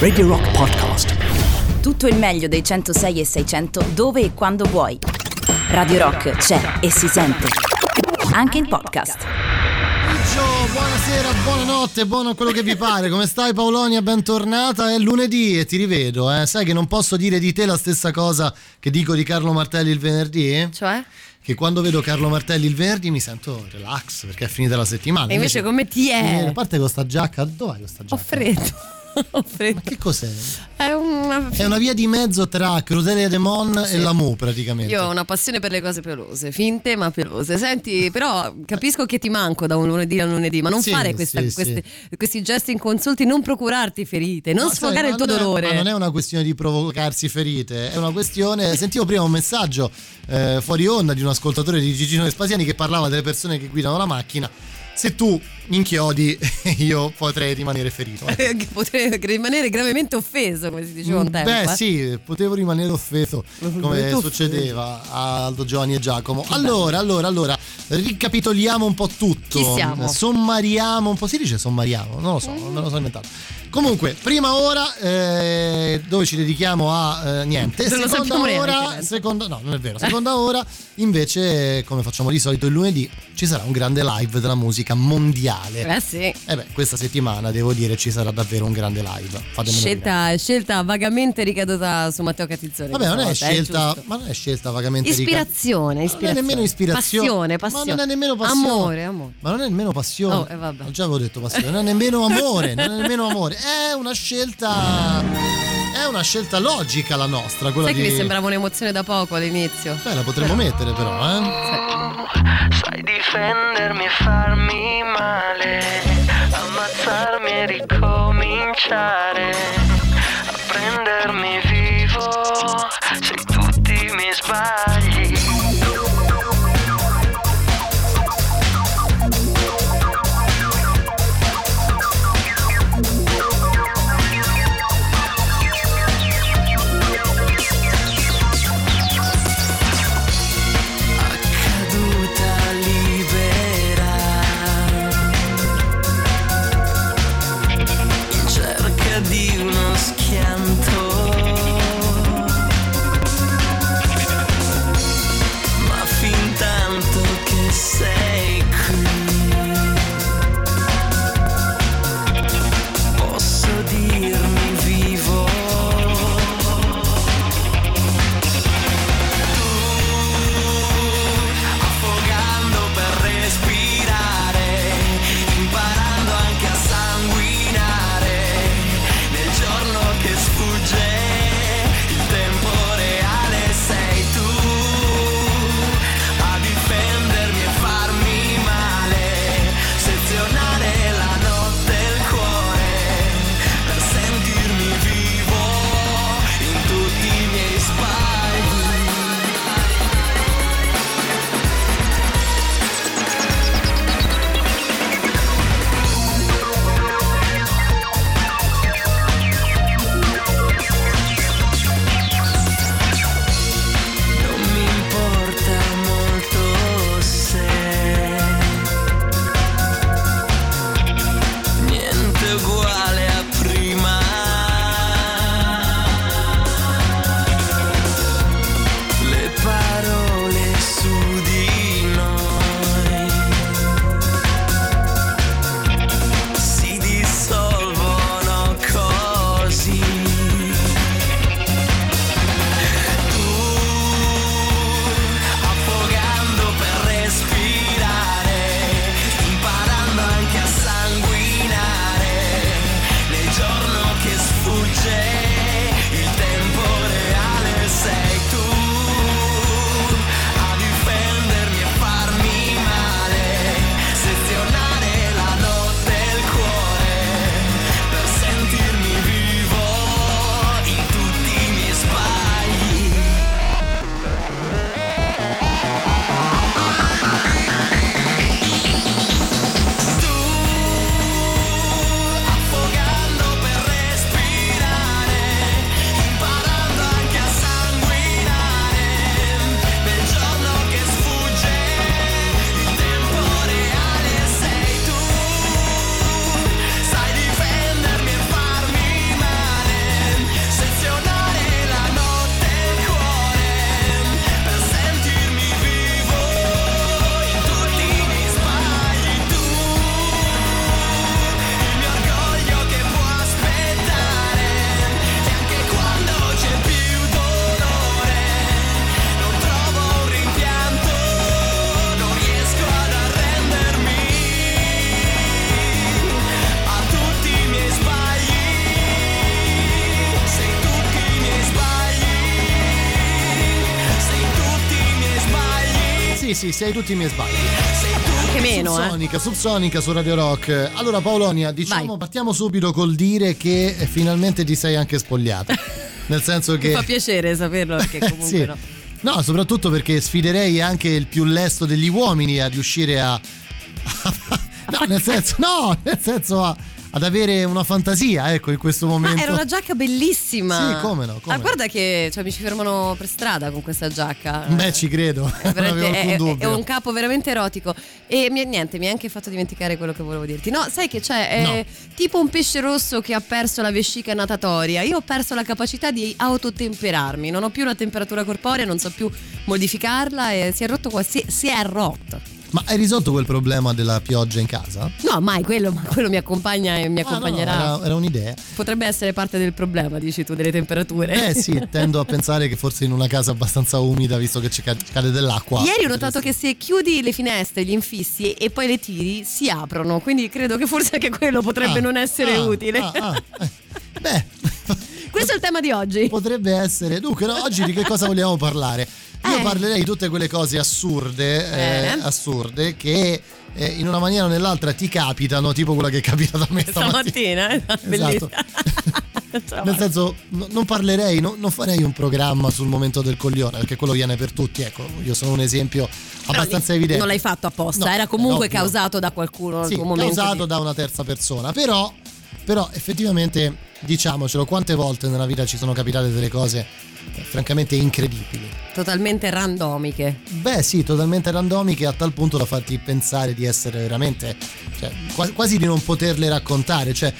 Radio Rock Podcast. Tutto il meglio dei 106 e 600 dove e quando vuoi. Radio Rock c'è e si sente. Anche in podcast. Buonasera, buonanotte, buono quello che vi pare. Come stai Paolonia? Bentornata. È lunedì e ti rivedo, eh. Sai che non posso dire di te la stessa cosa che dico di Carlo Martelli il venerdì? Cioè? Che quando vedo Carlo Martelli il venerdì mi sento relax perché è finita la settimana. E invece, come ti è? A parte con sta giacca, dov'è questa giacca? Ho freddo. Ho freddo. Che cos'è? È una... È una via di mezzo tra Crudelia de Mon Sì. e Lamu praticamente. Io ho una passione per le cose pelose, finte ma pelose. Senti, però capisco che ti manco da un lunedì a un lunedì, ma non Sì, fare questa- sì, queste- questi gesti inconsulti, non procurarti ferite, non Ma sai, sfogare ma il tuo è- dolore. ma non è una questione di provocarsi ferite, è una questione. Sentivo prima un messaggio eh, fuori onda di un ascoltatore di Gigino Vespasiani che parlava delle persone che guidano la macchina. Se tu mi inchiodi, io potrei rimanere ferito. Che Potrei rimanere gravemente offeso, come si diceva un tempo. Beh, eh. sì, potevo rimanere offeso come Offeso. succedeva a Aldo Giovanni e Giacomo. Allora, allora, allora, ricapitoliamo un po' tutto. Chi siamo? Sommariamo un po'. Si dice sommariamo? Non lo so, non me lo so inventato. Comunque, prima ora eh, dove ci dedichiamo a eh, niente. Non Seconda ora, seconda, no, non è vero. Seconda ora, invece, come facciamo di solito il lunedì, ci sarà un grande live della musica mondiale. Eh sì. E beh, questa settimana devo dire ci sarà davvero un grande live. Fatemelo dire. Scelta, scelta vagamente ricaduta su Matteo Catizzone. Vabbè, non è volta, scelta, giusto. ma non è scelta vagamente rica- Ispirazione, Non è ispirazione. nemmeno ispirazione. Passione, passione. Ma non è nemmeno passione. Amore, amore. Ma non è nemmeno passione. Oh, eh, vabbè. Non già avevo detto passione, non è nemmeno amore, non è nemmeno amore. È una scelta è una scelta logica la nostra, quella Sai di che mi sembrava un'emozione da poco all'inizio? Beh, la potremmo mettere però, eh. Sai difendermi e farmi male, ammazzarmi e ricominciare, sei tutti i miei sbagli. Anche meno, eh. Subsonica, Subsonica su Radio Rock. Allora Paolonia, diciamo, Vai. partiamo subito col dire che eh, finalmente ti sei anche spogliata. Nel senso Mi che... fa piacere saperlo perché comunque Sì. no. No, soprattutto perché sfiderei anche il più lesto degli uomini a riuscire a... no, nel senso, no, nel senso a- ad avere una fantasia, ecco, in questo Ma momento. era una giacca bellissima. Sì, come no, come ah, guarda che cioè, mi ci fermano per strada con questa giacca. Beh, ci credo, È, è- è- un capo veramente erotico e mi, niente mi ha anche fatto dimenticare quello che volevo dirti no sai che c'è No. tipo un pesce rosso che ha perso la vescica natatoria io ho perso la capacità di autotemperarmi non ho più la temperatura corporea non so più modificarla e si è rotto qua si, si è rotto Ma hai risolto quel problema della pioggia in casa? no mai quello, ma quello mi accompagna e mi Ah, no, accompagnerà era, era un'idea. potrebbe essere parte del problema dici tu delle temperature Eh sì, tendo a pensare che forse in una casa abbastanza umida, visto che ci ca- cade dell'acqua. Ieri ho notato che se chiudi le finestre, gli infissi e poi le tiri, si aprono. Quindi credo che forse anche quello potrebbe Ah, non essere ah, utile. ah, ah, eh. Beh, Questo è il tema di oggi. potrebbe essere. Dunque, no, oggi di che cosa vogliamo parlare? Io Eh. parlerei di tutte quelle cose assurde, eh, Bene. assurde che eh, in una maniera o nell'altra ti capitano, tipo quella che è capitata a me stamattina. Stamattina, eh? bellissima. Ciao. Nel senso, no- non parlerei, no- non farei un programma sul momento del coglione, perché quello viene per tutti. Ecco, io sono un esempio abbastanza evidente. Non l'hai fatto apposta, No, era comunque causato da qualcuno sì, causato di- da una terza persona. Però, però effettivamente, diciamocelo, quante volte nella vita ci sono capitate delle cose eh, francamente incredibili. Totalmente randomiche. Beh, sì, totalmente randomiche a tal punto da farti pensare di essere veramente, cioè, qua- quasi di non poterle raccontare. Cioè,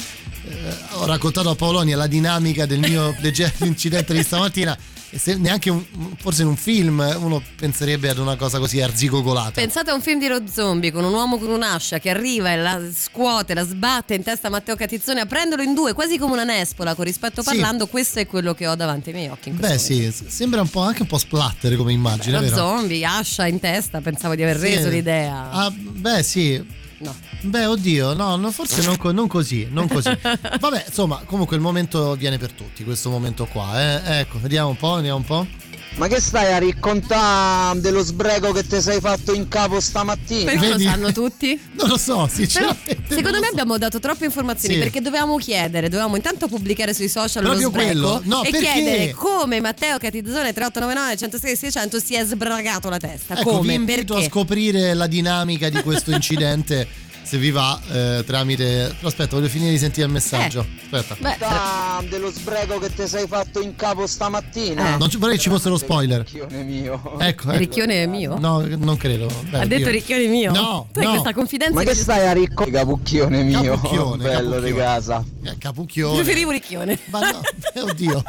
eh, ho raccontato a Paolonia la dinamica del mio leggero incidente di stamattina. Se neanche un- forse in un film uno penserebbe ad una cosa così arzigogolata. Pensate a un film di lo zombie con un uomo con un'ascia che arriva e la scuote, la sbatte in testa a Matteo Catizzone a prenderlo in due, quasi come una nespola, con rispetto Sì. parlando. Questo è quello che ho davanti ai miei occhi. Beh, momento. sì, sembra un po' anche un po' splatter come immagine, Lo vero? zombie, ascia in testa, pensavo di aver Sì. reso l'idea. Ah, beh, sì. No. Beh, oddio, no, no, forse non, co- non così, non così. Vabbè, insomma, comunque il momento viene per tutti, questo momento qua. Eh? Ecco, vediamo un po', vediamo un po'. Ma che stai a raccontare dello sbrego che ti sei fatto in capo stamattina? Perché Vedi? lo sanno tutti? Non lo so, Però sinceramente. secondo non me so. abbiamo dato troppe informazioni Sì. perché dovevamo chiedere, dovevamo intanto pubblicare sui social Proprio lo sbrego quello. No, e perché? chiedere come Matteo Catizzone 3899 106 600 si è sbragato la testa. Ecco, vi come? invito Perché? a scoprire la dinamica di questo incidente. Se vi va eh, tramite. Però aspetta, voglio finire di sentire il messaggio. Aspetta. Beh, Ah, dello sbrego che ti sei fatto in capo stamattina? Eh. Non ci, vorrei che ci fosse lo spoiler. Ricchione mio. Ecco, ecco. Ricchione è mio? No, non credo. Beh, ha detto. Ricchione mio? No, Sai no. questa confidenza Ma che stai a ricco capucchione mio? Capucchione, Bello capucchione. di casa. Eh, Capucchione. Preferivo Ricchione. Ma no, eh, oddio.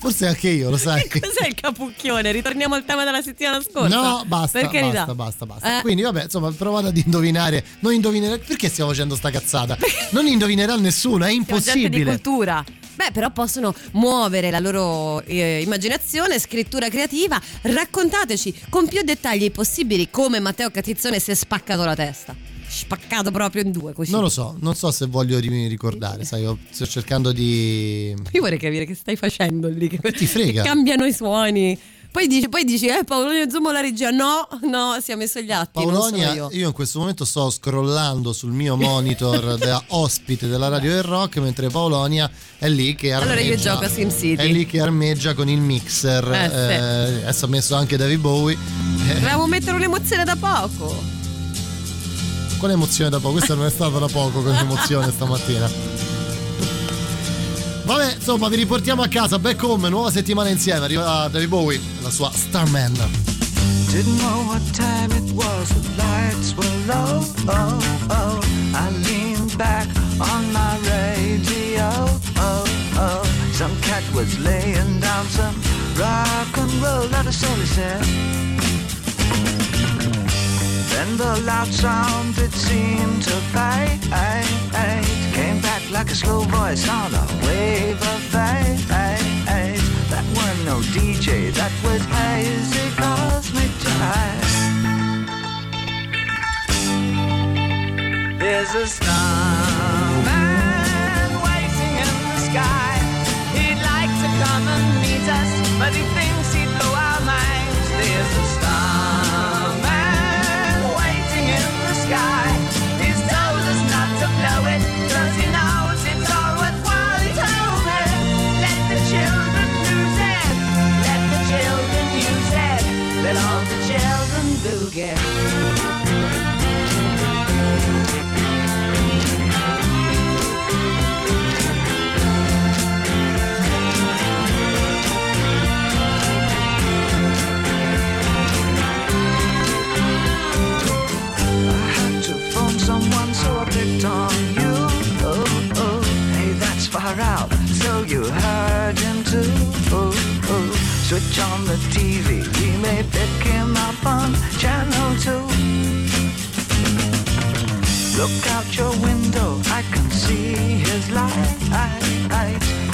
Forse anche io, lo sai. Cos'è il capucchione? Ritorniamo al tema della settimana scorsa. No, basta, Per carità. basta, basta, basta. Eh. Quindi, vabbè, insomma, provate ad indovinare. Non indovinerete. Perché stiamo facendo sta cazzata? Non indovinerà nessuno, è Siamo gente di impossibile. cultura. Beh, però possono muovere la loro eh, immaginazione, scrittura creativa. Raccontateci con più dettagli possibili come Matteo Catizzone si è spaccato la testa. Spaccato proprio in due, così. Non lo so, non so se voglio ri- ricordare, sai, io sto cercando di... Io vorrei capire che stai facendo lì. Che, ti frega? che cambiano i suoni. Poi dici, poi dici eh, Paolonio Zumo la regia. No, no, si è messo gli atti. Paolonia, io. io in questo momento sto scrollando sul mio monitor da ospite della radio del rock, mentre Paolonia è lì che armeggia. Allora io gioco a SimCity. È lì che armeggia con il mixer. Eh, eh, adesso ha messo anche David Bowie. Eh, Dovevamo mettere un'emozione da poco. Quale emozione da poco? Questa non è stata da poco come emozione stamattina. Vabbè, insomma, vi riportiamo a casa. Back home, nuova settimana insieme. Arriva David Bowie, la sua Starman. Didn't know what time it was, the lights were low. Oh, oh. I leaned back on my radio. Oh, oh. Some cat was laying down some rock and roll, not a soul he said. Then the loud sound it seemed to fade Came back like a slow voice on a wave of fate That weren't no DJ, that was hazy cosmic jive There's a starman waiting in the sky far out. So you heard him too. Oh, oh, switch on the TV. We may up on channel two. Look out your window, I can see his light.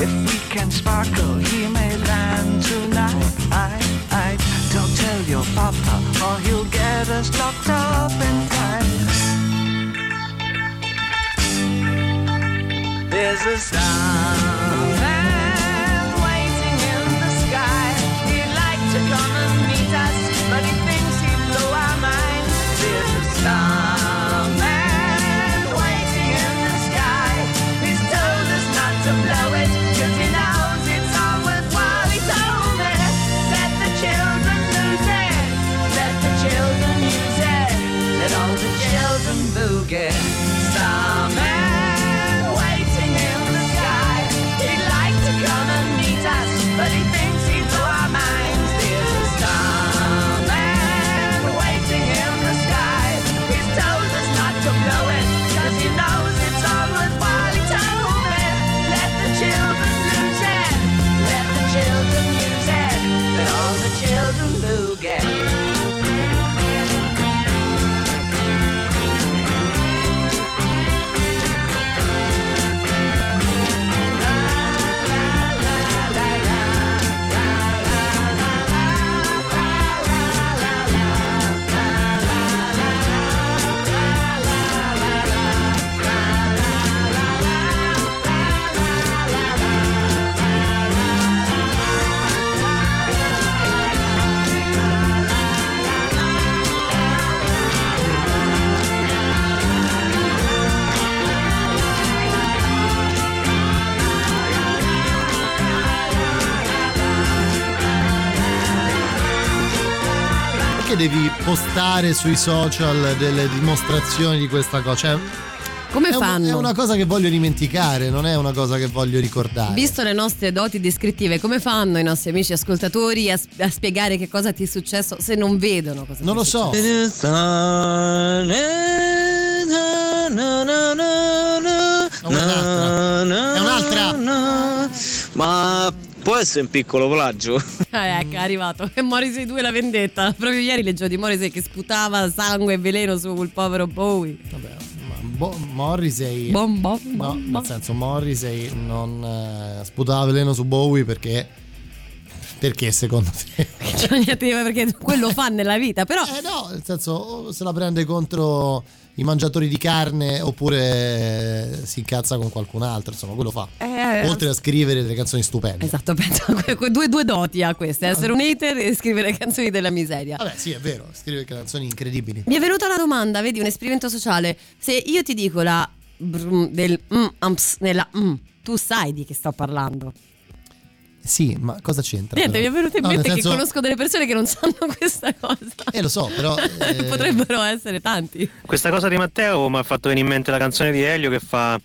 If we can sparkle, he may land tonight. Don't tell your papa, or he'll get us locked up in time. There's a starman again. Perché devi postare sui social delle dimostrazioni di questa cosa? Cioè, Come è, un- fanno? è una cosa che voglio dimenticare, non è una cosa che voglio ricordare. Visto le nostre doti descrittive, come fanno i nostri amici ascoltatori a, a spiegare che cosa ti è successo se non vedono cosa Non ti lo è so. successo? È un'altra. È un'altra. Ma può essere un piccolo plagio? Eh, ecco, è arrivato. E Morrissey 2 la vendetta. Proprio ieri leggevo di Morrissey che sputava sangue e veleno sul povero Bowie. Vabbè, ma Bo- Morrissey. Bom, bom, No, bom, bom. nel senso Morrissey non eh, sputava veleno su Bowie perché perché secondo te? Cioè, niente, perché quello fa nella vita, però Eh no, nel senso se la prende contro i mangiatori di carne oppure si incazza con qualcun altro, insomma, quello fa. Eh, Oltre a scrivere delle canzoni stupende. Esatto, penso a que- que- due, due doti a queste, essere un hater e scrivere canzoni della miseria. Vabbè, sì, è vero, scrive canzoni incredibili. Mi è venuta una domanda, vedi, un esperimento sociale. Se io ti dico la brum del mm, amps nella mm, tu sai di che sto parlando. Sì, ma cosa c'entra? Niente, mi però? è venuto in No, mente senso- che conosco delle persone che non sanno questa cosa. Eh, lo so, però eh, Potrebbero essere tanti. Questa cosa di Matteo mi ha fatto venire in mente la canzone di Elio che fa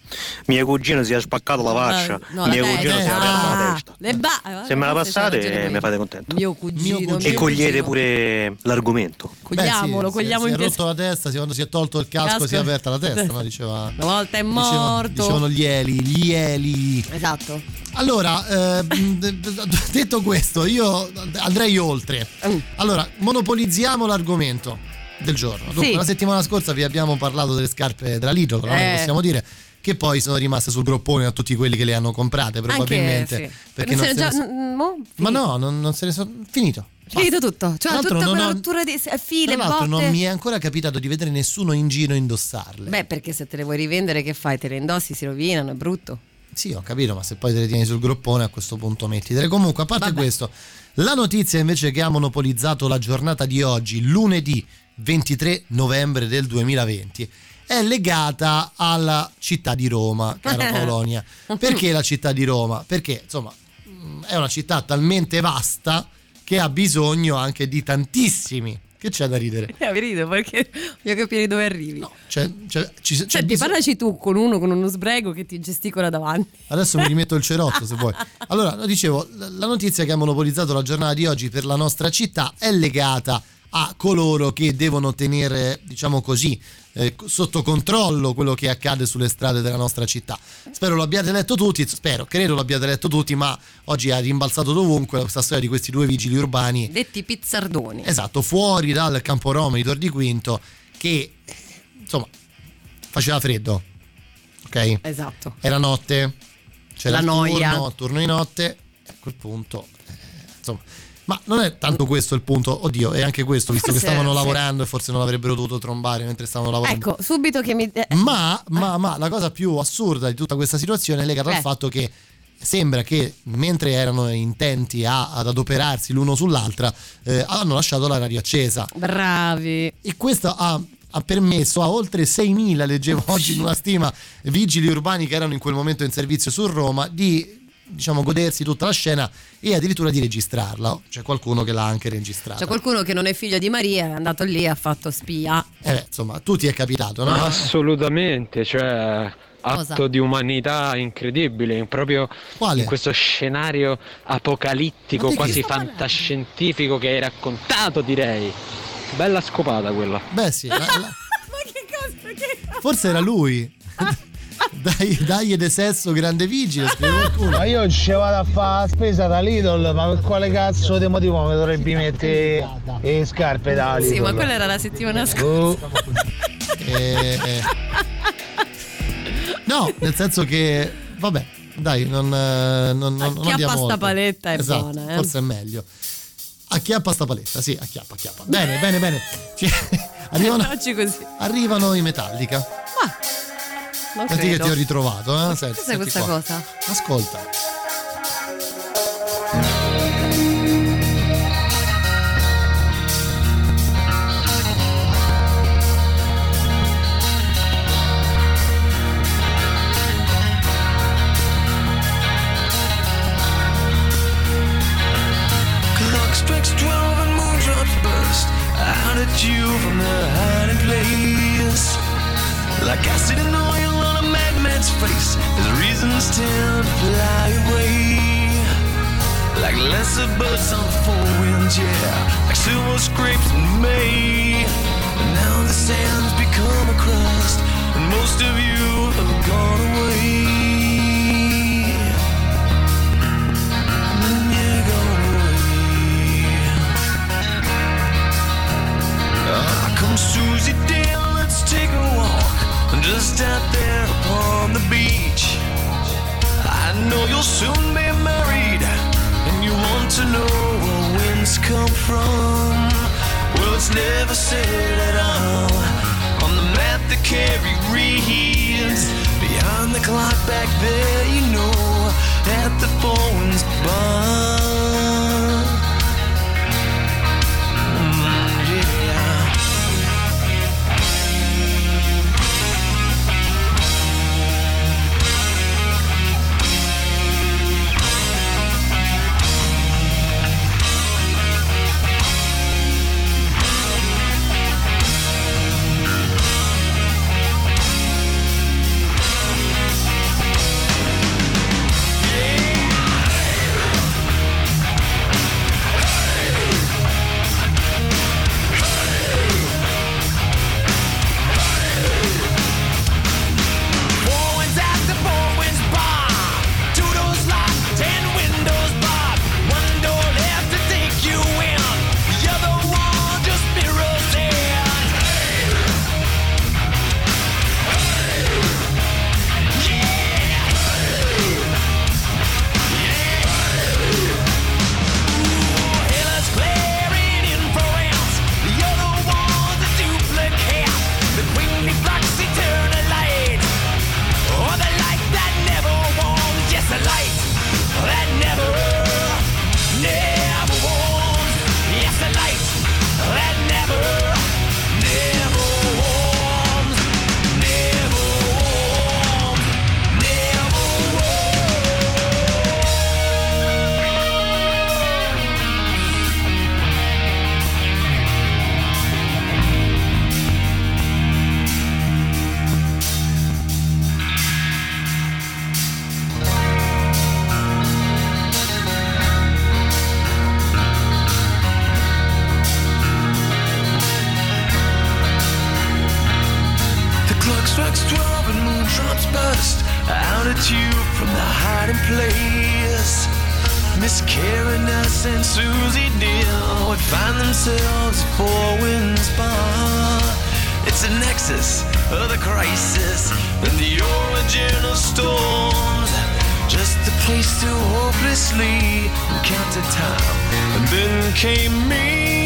Mio cugino si è spaccato la faccia, Ah, no, mio la cugino si è testa. aperto la Ah, testa. le ba- eh, Se me la passate, ragione mi fate contento. Mio cugino. Mio cugino. E cogliete cugino. pure l'argomento. beh, Cogliamolo, sì, cogliamo si, in si è rotto la testa, si- quando si è tolto il casco, Casco. si è aperta la testa, no? Diceva. Una volta è morto. dicevano gli eli, gli eli. Esatto. Allora, eh, detto questo, io andrei oltre. Mm. Allora, monopolizziamo l'argomento del giorno. Dunque, Sì. la settimana scorsa vi abbiamo parlato delle scarpe della però Eh. possiamo dire che poi sono rimaste sul groppone a tutti quelli che le hanno comprate, probabilmente. Anche, sì. Perché Non se ne già- so- n- mo? Ma no, non, non se ne sono. Finito. Finito tutto. Cioè, tutta quella ho- rottura di file, Tra l'altro, botte. non mi è ancora capitato di vedere nessuno in giro indossarle. Beh, perché se te le vuoi rivendere, che fai? Te le indossi, si rovinano, è brutto. Sì, ho capito, ma se poi te le tieni sul groppone a questo punto mettitele. Comunque, a parte Vabbè. questo, la notizia invece che ha monopolizzato la giornata di oggi, lunedì 23 novembre del 2020, è legata alla città di Roma, cara Polonia. Perché la città di Roma? Perché, insomma, mh, è una città talmente vasta che ha bisogno anche di tantissimi Che c'è da ridere? Eh, mi rido perché voglio capire dove arrivi. No, cioè, cioè, ci- c'è Senti, bisogno- parlaci tu con uno, con uno sbrego che ti gesticola davanti. Adesso mi rimetto il cerotto se vuoi. Allora, dicevo, la notizia che ha monopolizzato la giornata di oggi per la nostra città è legata a coloro che devono tenere, diciamo così, eh, sotto controllo quello che accade sulle strade della nostra città. Spero lo abbiate letto tutti, spero, credo lo abbiate letto tutti, ma oggi ha rimbalzato dovunque questa storia di questi due vigili urbani Detti pizzardoni. Esatto, fuori dal campo Roma di Tor di Quinto che insomma faceva freddo. Ok? Esatto. Era notte. C'era La noia. turno, turno di notte. A quel punto eh, insomma ma non è tanto questo il punto, oddio, è anche questo, visto Forse- che stavano sì. lavorando e forse non avrebbero dovuto trombare mentre stavano lavorando. Ecco, subito che mi... eh, Ma, ma, ma la cosa più assurda di tutta questa situazione è legata Eh. al fatto che sembra che mentre erano intenti a- ad adoperarsi l'uno sull'altra, eh, hanno lasciato la radio accesa. bravi. E questo ha, ha permesso a oltre 6.000, leggevo oggi in una stima, vigili urbani che erano in quel momento in servizio su Roma, di diciamo godersi tutta la scena e addirittura di registrarla. C'è qualcuno che l'ha anche registrata. C'è qualcuno che non è figlio di Maria, è andato lì e ha fatto spia. Eh, beh, insomma, a tutti è capitato, no? Assolutamente, cioè Cosa? atto di umanità incredibile, proprio Quale? in questo scenario apocalittico, quasi parlando? fantascientifico che hai raccontato, direi. Bella scopata quella. Beh sì, la- la- Ma che cosa? Che... forse era lui. Dai, dai de sesso grande vigile. Ma io ci vado a fare la spesa da Lidl, ma per quale cazzo di motivo mi dovrebbe mettere le scarpe da Lidl? Sì, ma quella era la settimana scorsa. Oh, Eh, eh. No, nel senso che, vabbè, dai, non, eh, non, non, non Acchiappa andiamo sta oltre. paletta, è esatto, buona, eh. Forse è meglio. Acchiappa sta paletta, sì, acchiappa, acchiappa. Bene, bene, bene. Arrivano, arrivano i Metallica. Ma non Senti che credo. ti ho ritrovato, eh? Senti, Cos'è questa qua. cosa? Ascolta. Clock strikes twelve and moon drops burst out at you from the hiding place. Miss Karen, and Susie Deal would find themselves at Four Winds Bar. It's the nexus of the crisis and the origin of storms. Just a place to hopelessly count to time, and then came me.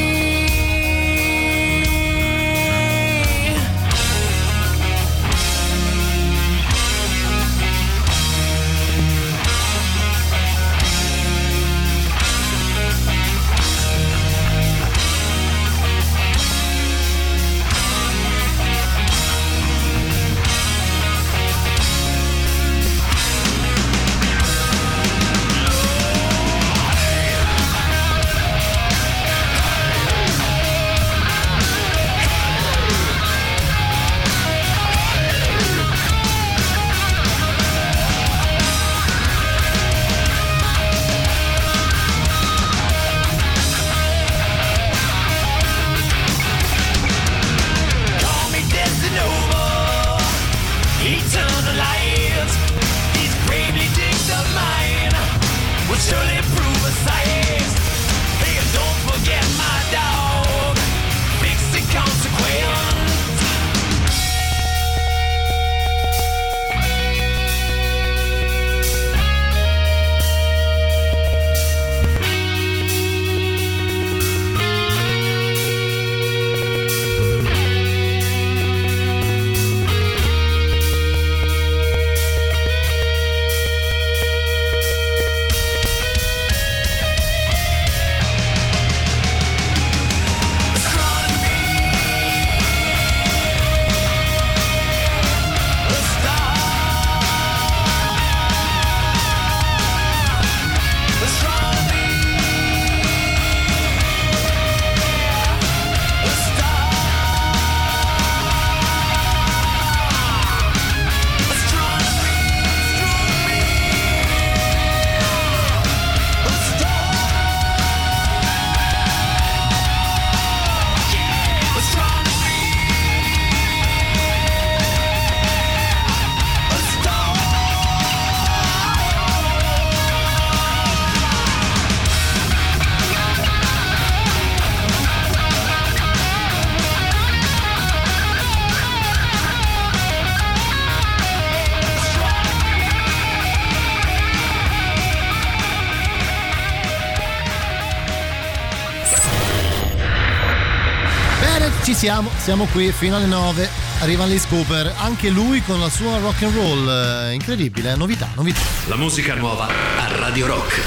Siamo, siamo qui fino alle 9. Arriva Alice Cooper, anche lui con la sua rock and roll. eh, Incredibile, novità, novità. La musica nuova a Radio Rock.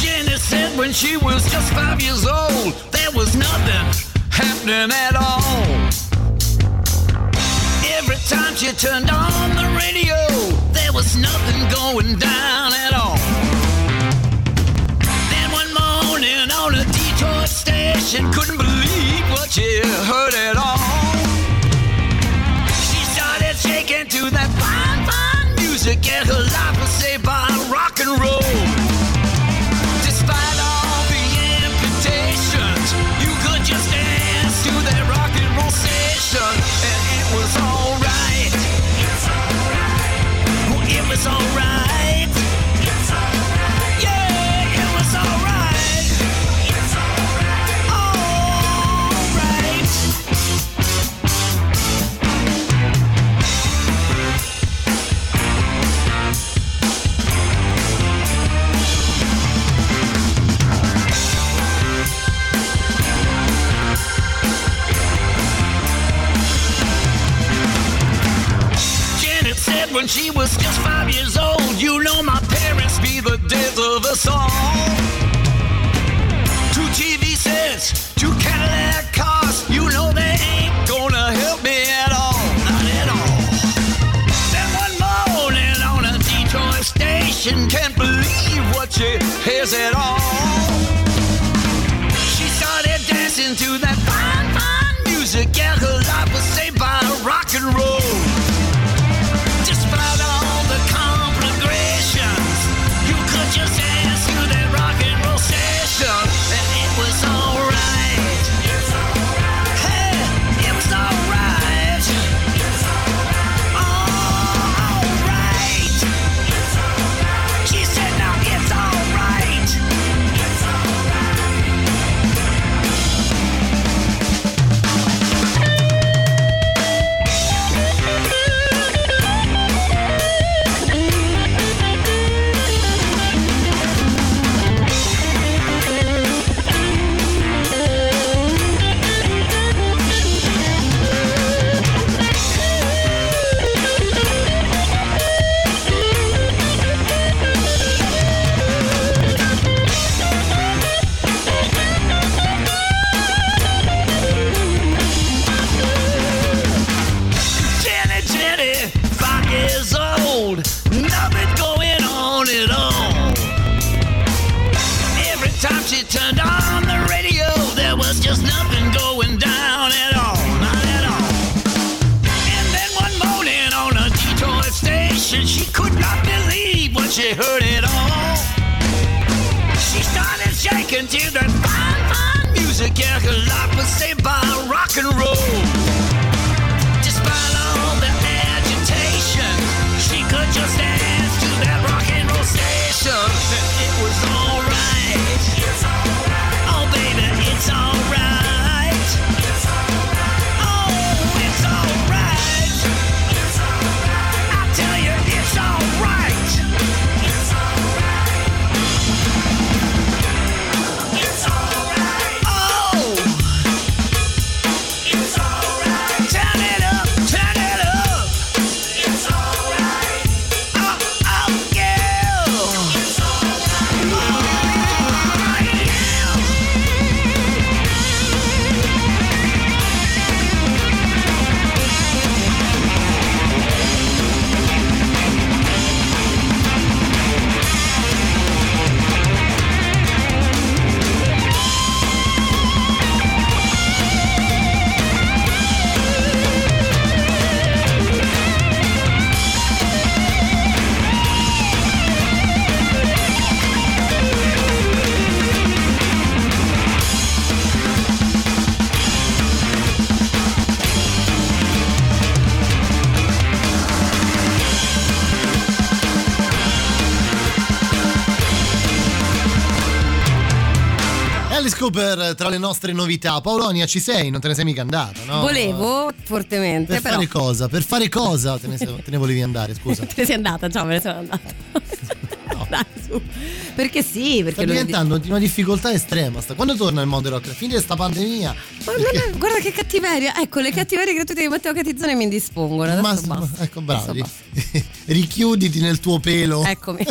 Jenny said when she was just five years old, there was nothing happening at all. Every time she turned on the radio, there was nothing going down at all. Then one morning on a station, couldn't believe what she heard at all. She started shaking to that fine, fine music, and her life was saved by rock and roll. Despite all the amputations, you could just dance to that rock and roll station, and it was alright. It was alright. When she was just five years old, you know my parents be the death of us all. Two TV sets, two Cadillac cars, you know they ain't gonna help me at all, not at all. Then one morning on a Detroit station, can't believe what she hears at all. She started dancing to that fine, fine music, and her life was saved by rock and roll. Believe what she heard at all. She started shaking to that Cooper tra le nostre novità. Paolonia, ci sei? Non te ne sei mica andata, no? Volevo fortemente, Per però. fare cosa? Per fare cosa te ne, te ne volevi andare, scusa? Te ne sei andata, ciao, me ne sono andata. Dai, su. Perché sì, Sta perché lunedì- diventando di una difficoltà estrema. Sta. Quando torna il mondo rock? Fine di sta pandemia. Ma è- guarda che cattiveria. Ecco, le cattiverie gratuite di Matteo Catizzone mi indispongono. Adesso Ma- basta. ecco, ri- Richiuditi nel tuo pelo. Eccomi.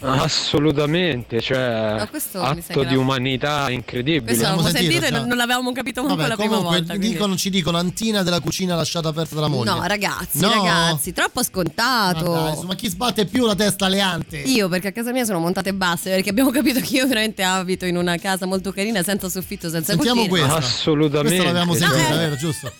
Assolutamente, cioè questo atto di umanità incredibile. Questo l'avevamo sentito sentito e già. non, non l'avevamo capito manco Vabbè, la prima comunque volta. quindi- dicono, ci dicono Antina della cucina lasciata aperta dalla moglie. No, ragazzi, No? ragazzi, troppo Ma, scontato. dai, su, ma chi sbatte più la testa alle ante? Io perché a casa mia sono montate basse perché abbiamo capito che io veramente abito in una casa molto carina senza soffitto, senza Sentiamo cucina. questa. Assolutamente. Questa l'avevamo No, sentita, eh. vero? Giusto?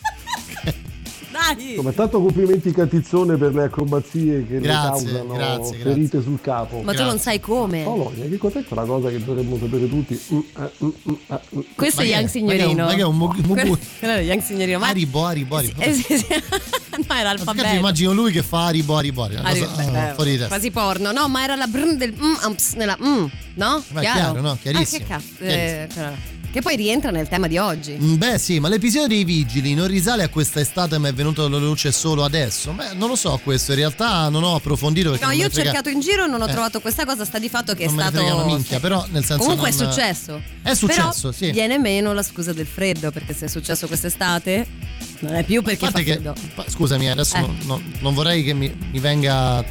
Dai! Insomma, tanto complimenti Catizzone per le acrobazie che Grazie, le causano grazie, ferite sul capo. Ma tu non sai come. Polonia, che cos'è quella cosa che dovremmo sapere tutti? Mm, eh, mm, mm, eh, mm. Questo Ma è? Young Signorino. Ma che è un- mugu- Young Signorino. Ma Aribo, Aribo, Aribo. Eh, sì, sì. no, era alfabeto. immagino lui che fa Aribo, Aribo, Aribo. Cosa, beh, ah, fuori di testa. quasi porno. No, ma era la brn del mm, amps nella mm, no? Ma è chiaro, no? Chiarissimo. Ah, che cazzo. eh, però- che poi rientra nel tema di oggi. Mm, Beh sì, ma l'episodio dei vigili non risale a questa estate ma è venuto alla luce solo adesso? Beh, non lo so questo, in realtà non ho approfondito No, io ho frega- cercato in giro e non ho Eh. trovato questa cosa, sta di fatto che Non è stato frega una minchia, però nel senso Comunque non- è successo. È successo, Però sì. Viene meno la scusa del freddo, perché se è successo quest'estate non è più perché fa che, scusami, adesso Eh. non, non- non vorrei che mi, mi venga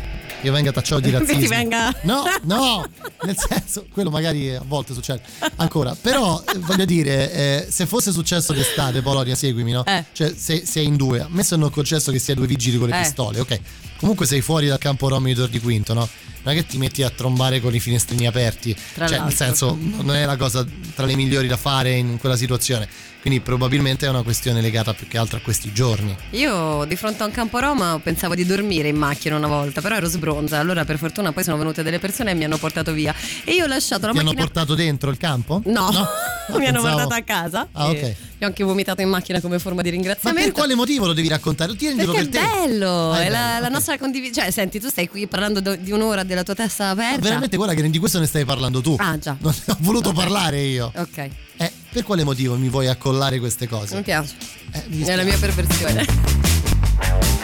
che venga tacciato di Che ti razzismo. venga- No, no, nel senso, quello magari a volte succede ancora, però eh, voglio dire, eh, se fosse successo d'estate, Polonia, seguimi, no? Eh. Cioè, se sei in due, a me sono concesso che sia due vigili con le Eh. pistole, ok. Comunque sei fuori dal campo Rom di Tor di Quinto, no? Non è che ti metti a trombare con i finestrini aperti. Tra cioè, nel l'altro. senso, non è la cosa tra le migliori da fare in quella situazione. Quindi probabilmente è una questione legata più che altro a questi giorni. Io di fronte a un campo Roma pensavo di dormire in macchina una volta, però ero sbronza. Allora, per fortuna, poi sono venute delle persone e mi hanno portato via. E io ho lasciato la Ti hanno macchina. portato dentro il campo? No, No, mi hanno pensavo- portato a casa. Ah, ok. Ho anche vomitato in macchina come forma di Ma ringraziamento. per quale motivo lo devi raccontare? Tienilo Perché è per te. bello, Ah, è, la, bello, la nostra condivisione. Cioè, senti, tu stai qui parlando do- di un'ora della tua testa aperta. Veramente guarda che di questo ne stai parlando tu. Ah, già. Non ne ho voluto parlare io. Ok, Eh, per quale motivo mi vuoi accollare queste cose? mi piace. Eh, mi È la mia perversione.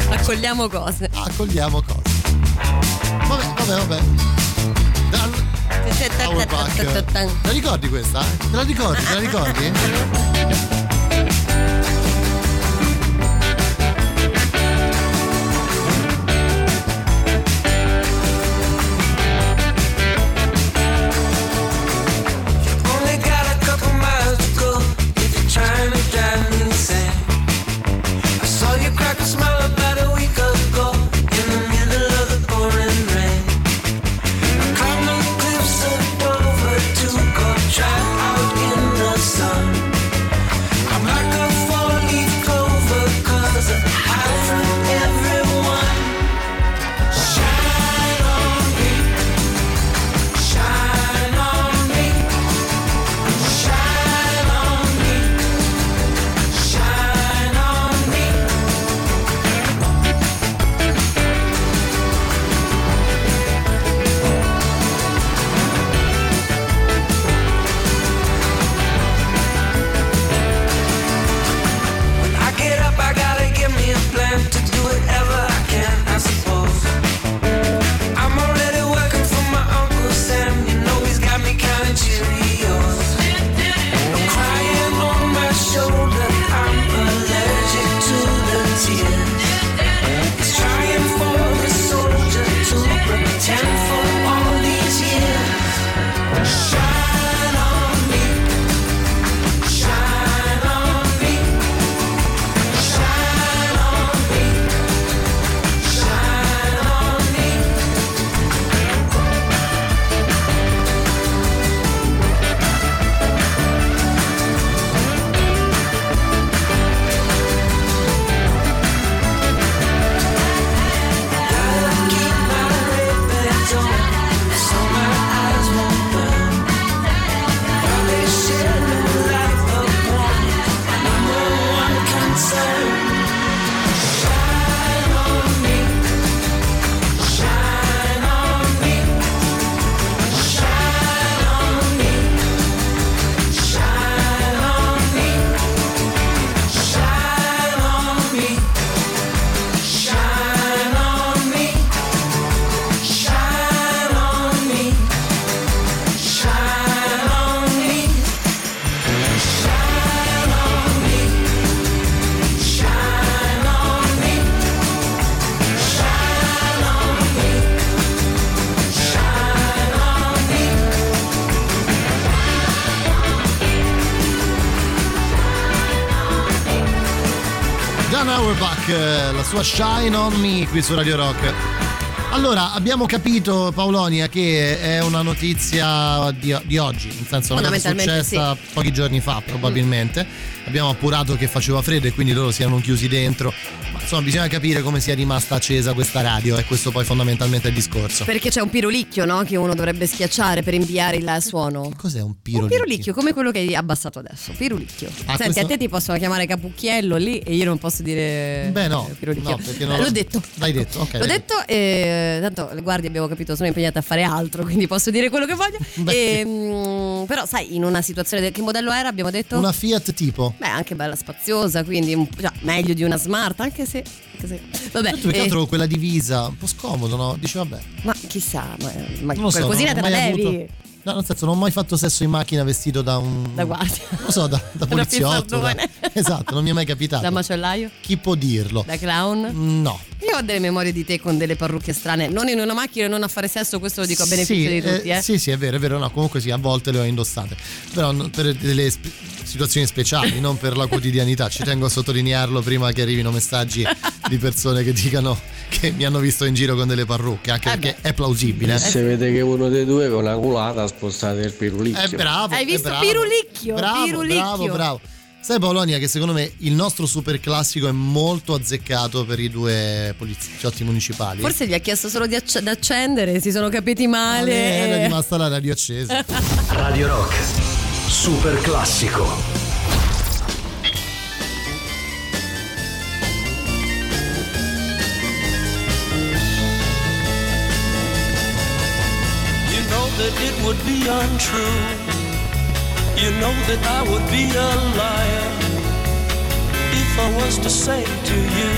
Accogliamo cose. Accogliamo cose. Vabbè, vabbè, vabbè. Dal- Powerpack. La ricordi questa? Te la ricordi? Te la ricordi? sua Shine on Me qui su Radio Rock. Allora, abbiamo capito Paolonia che è una notizia di, di oggi, nel senso una cosa Fondamentalmente successa pochi giorni fa probabilmente. Abbiamo appurato che faceva freddo e quindi loro si erano chiusi dentro. Ma insomma, bisogna capire come sia rimasta accesa questa radio e questo poi fondamentalmente è il discorso. Perché c'è un pirolicchio, no? Che uno dovrebbe schiacciare per inviare il suono. Cos'è un Un pirolicchio? pirolicchio, come quello che hai abbassato adesso. Pirolicchio. Ah, Senti, questo- a te ti possono chiamare Capucchiello lì e io non posso dire. Beh no, pirolicchio. no, non L'ho detto. L'hai detto, ok. L'ho l'hai detto e tanto le guardie abbiamo capito sono impegnate a fare altro, quindi posso dire quello che voglio. E, mm, però sai, in una situazione de- che modello era abbiamo detto? Una Fiat tipo. Beh, anche bella spaziosa, quindi un- già, meglio di una smart, anche se. Anche se vabbè, più che eh, altro quella divisa, un po' scomodo, no? Dice vabbè. ma chissà, ma, ma Non lo so, qualcosina non te la mai devi. avuto- No, nel senso, non ho mai fatto sesso in macchina vestito da un. Da guardia. Non lo so, da, da poliziotto. da-. Esatto, non mi è mai capitato. Da macellaio? Chi può dirlo? Da clown? No. Io ho delle memorie di te con delle parrucche strane, non in una macchina e non a fare sesso, questo lo dico a beneficio sì, di tutti, eh. Sì, sì, è vero, è vero. No, comunque sì, a volte le ho indossate. Però per delle situazioni speciali, non per la quotidianità. Ci tengo a sottolinearlo prima che arrivino messaggi di persone che dicano che mi hanno visto in giro con delle parrucche, anche Eh perché è plausibile. Se vede che uno dei due con una culata spostate il pirulicchio. È bravo. Hai è visto? bravo. Pirulicchio, Bravo, pirulicchio. bravo, bravo. Sai Paolonia che secondo me il nostro super classico è molto azzeccato per i due poliziotti municipali. Forse gli ha chiesto solo di acc- d'accendere, si sono capiti male. Eh, era rimasta la radio accesa. Radio Rock. Super classico. You know that it would be untrue. You know that I would be a liar if I was to say to you,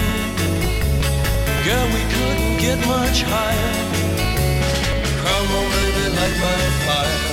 girl, we couldn't get much higher. Come on, baby, light my fire.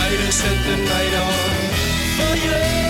Try to set the night on oh, fire.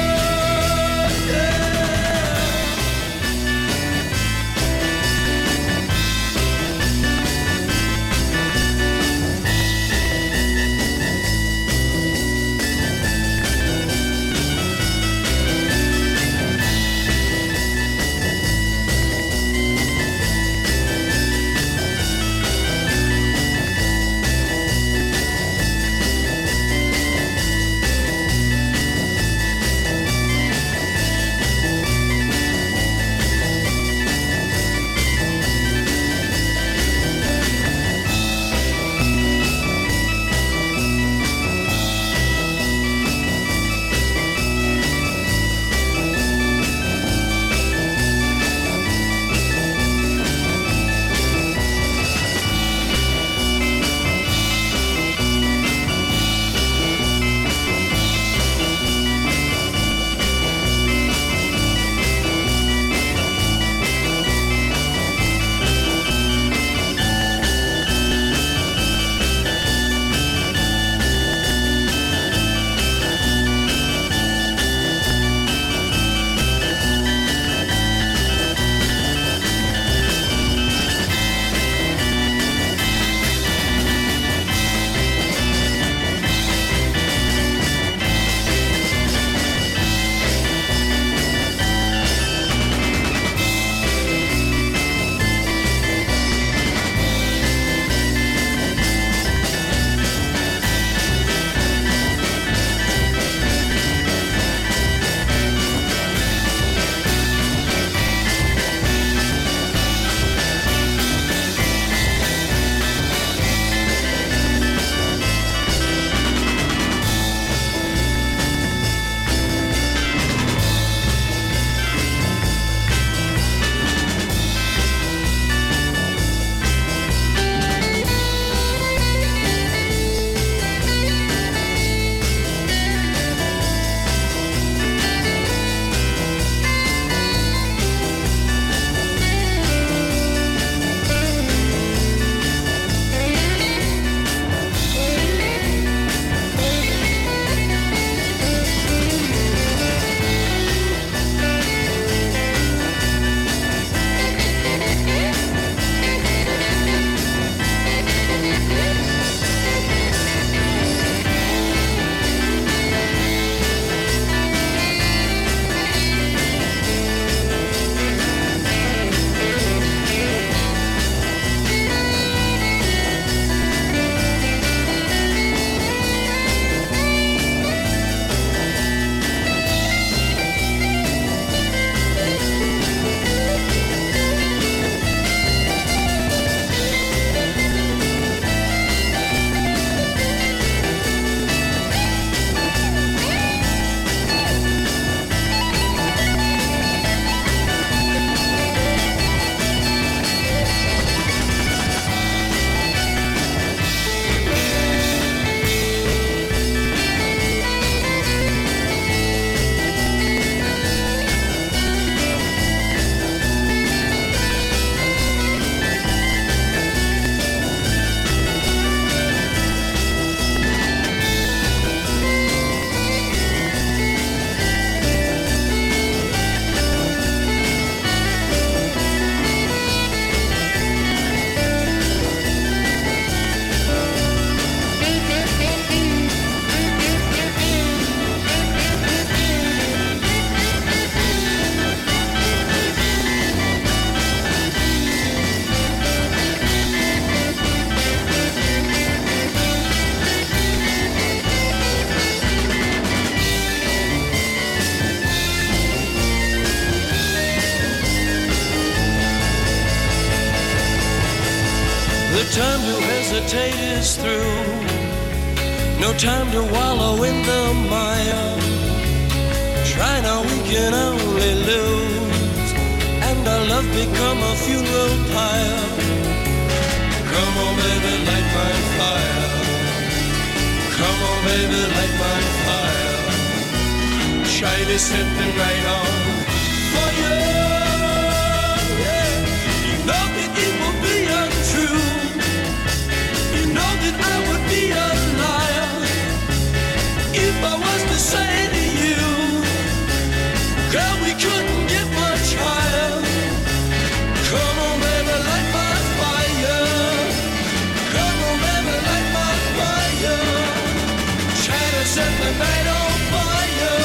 The night on fire.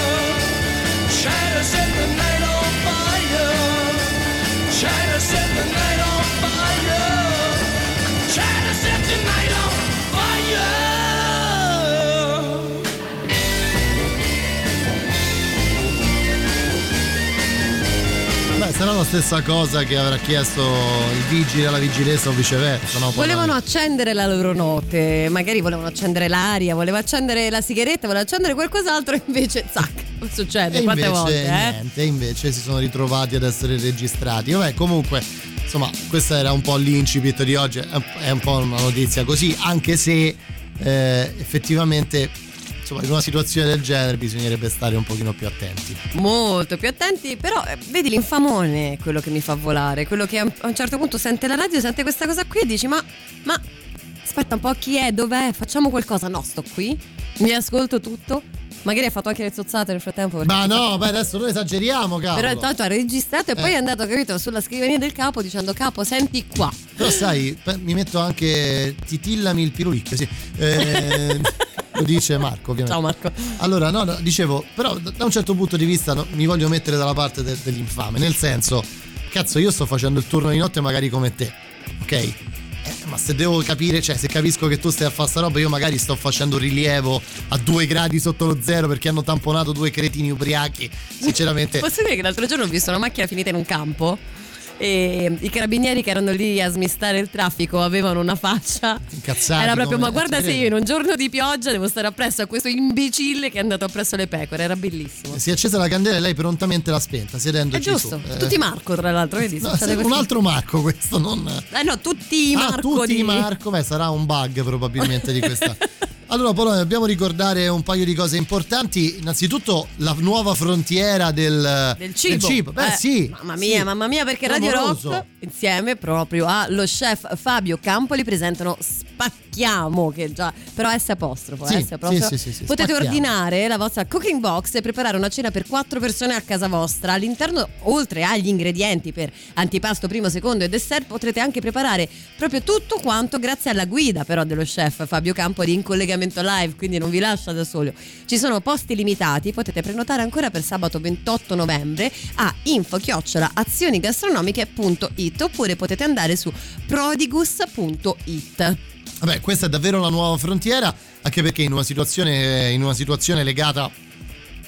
Try to set the night sarà la stessa cosa che avrà chiesto il vigile alla vigilessa o viceversa, no? Volevano accendere la loro note, magari volevano accendere l'aria, volevano accendere la sigaretta, volevano accendere qualcos'altro, invece, zac, succede E quante invece volte, eh? niente, invece si sono ritrovati ad essere registrati. Vabbè, comunque, insomma, questa era un po' l'incipit di oggi, è è un po' una notizia così, anche se eh, effettivamente, insomma, in una situazione del genere bisognerebbe stare un pochino più attenti. Molto più attenti, però eh, vedi l'infamone è quello che mi fa volare, quello che a un- certo punto sente la radio, sente questa cosa qui e dici ma, ma aspetta un po' chi è, dov'è, facciamo qualcosa, no sto qui, mi ascolto tutto, magari ha fatto anche le zozzate nel frattempo. Ma no, beh, adesso noi esageriamo, cavolo. Però intanto ha registrato e poi Eh. è andato, capito, sulla scrivania del capo dicendo capo senti qua. Però sai, mi metto anche titillami il pirulicchio, sì. Eh, lo dice Marco, ovviamente. Ciao Marco. Allora, no, no, dicevo, però da un certo punto di vista no, mi voglio mettere dalla parte de- dell'infame, nel senso, cazzo, io sto facendo il turno di notte magari come te, ok? Eh, ma se devo capire, cioè se capisco che tu stai a fare sta roba, io magari sto facendo rilievo a due gradi sotto lo zero perché hanno tamponato due cretini ubriachi. Sinceramente, Posso dire che l'altro giorno ho visto una macchina finita in un campo e i carabinieri che erano lì a smistare il traffico avevano una faccia incazzati. era proprio ma guarda se io credo. in un giorno di pioggia devo stare appresso a questo imbecille che è andato appresso alle pecore era bellissimo Si è accesa la candela e lei prontamente l'ha spenta, è sedendoci giusto su. Eh, tutti Marco tra l'altro vedi no, un altro Marco questo, non... eh no tutti i Ah, Marco tutti di... Marco, beh, sarà un bug probabilmente di questa. Allora, Polo, dobbiamo ricordare un paio di cose importanti. Innanzitutto, la nuova frontiera del, del cibo. Beh, Eh, sì. Mamma mia, sì. mamma mia, perché Radio Clamoroso. Rock insieme proprio allo chef Fabio Campoli presentano Spacchiamo, che già però S apostrofo, Sì, S apostrofo. sì, sì, sì, Potete spacchiamo. ordinare la vostra cooking box e preparare una cena per quattro persone a casa vostra. All'interno, oltre agli ingredienti per antipasto primo, secondo e dessert, potrete anche preparare proprio tutto quanto grazie alla guida però dello chef Fabio Campoli in collegamento live, quindi non vi lascia da solo. Ci sono posti limitati, potete prenotare ancora per sabato 28 novembre a info-azionigastronomiche.it oppure potete andare su prodigus.it. Vabbè, questa è davvero la nuova frontiera, anche perché in una situazione, in una situazione legata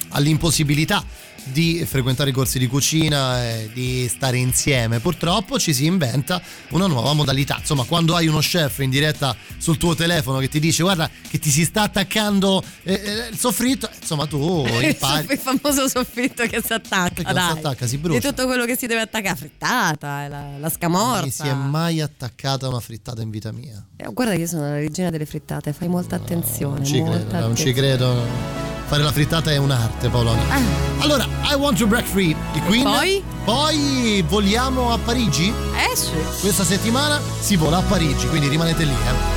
all'impossibilità di frequentare i corsi di cucina e di stare insieme. Purtroppo ci si inventa una nuova modalità. Insomma, quando hai uno chef in diretta sul tuo telefono che ti dice guarda che ti si sta attaccando eh, eh, il soffritto, insomma tu il, impari. il famoso soffitto che si attacca, non dai. si attacca, si Di brucia. tutto quello che si deve attaccare, frittata, la, la Non scamorza. mi si è mai attaccata una frittata in vita mia. Eh, Guarda che io sono la regina delle frittate, fai molta attenzione. Non ci molta credo, non ci attenzione. credo. Fare la frittata è un'arte, Paolo. Allora, I Want to Break Free di Queen. poi? Poi voliamo a Parigi? Eh sì. Questa settimana si vola a Parigi, quindi rimanete lì, eh.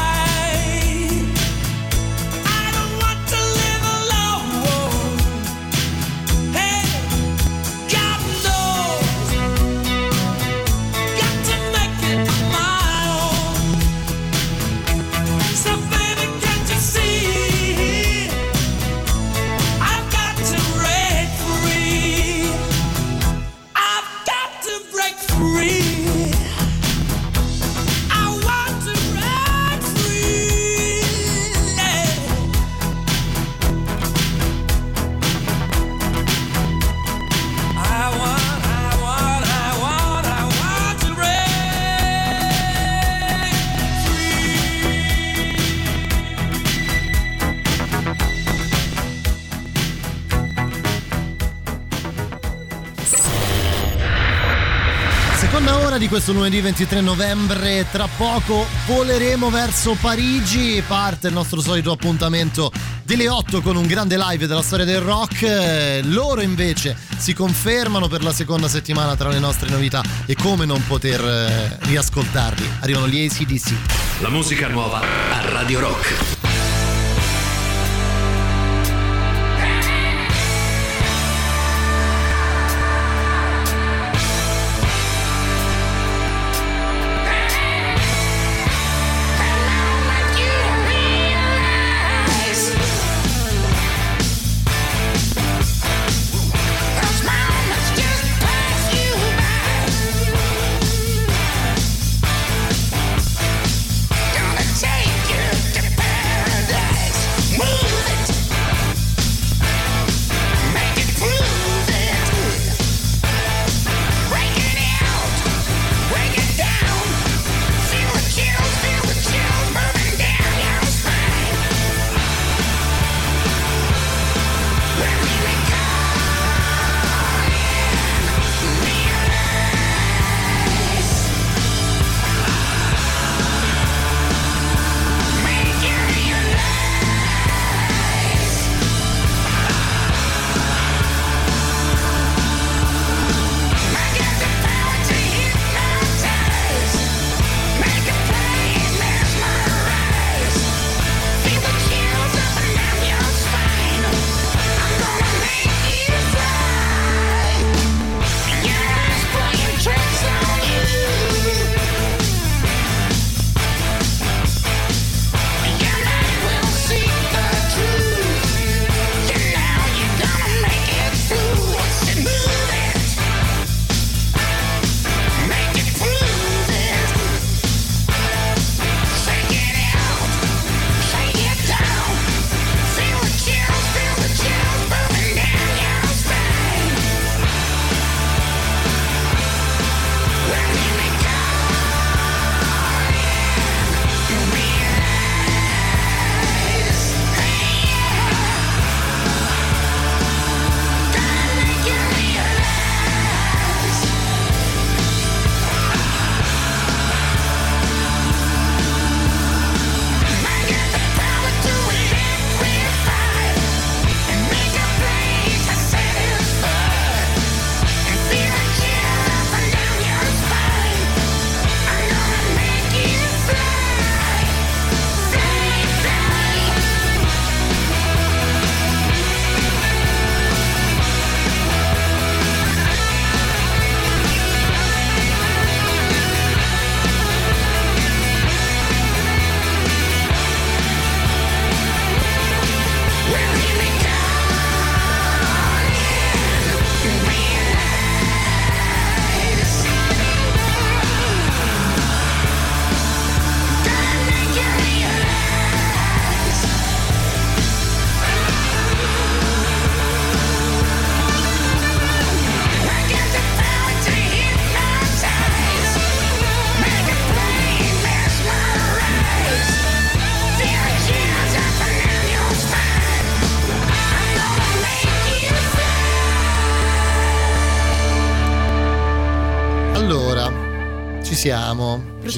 Questo lunedì 23 novembre, tra poco voleremo verso Parigi, parte il nostro solito appuntamento delle 8 con un grande live della storia del rock, loro invece si confermano per la seconda settimana tra le nostre novità e come non poter eh, riascoltarli, arrivano gli ACDC. La musica nuova a Radio Rock.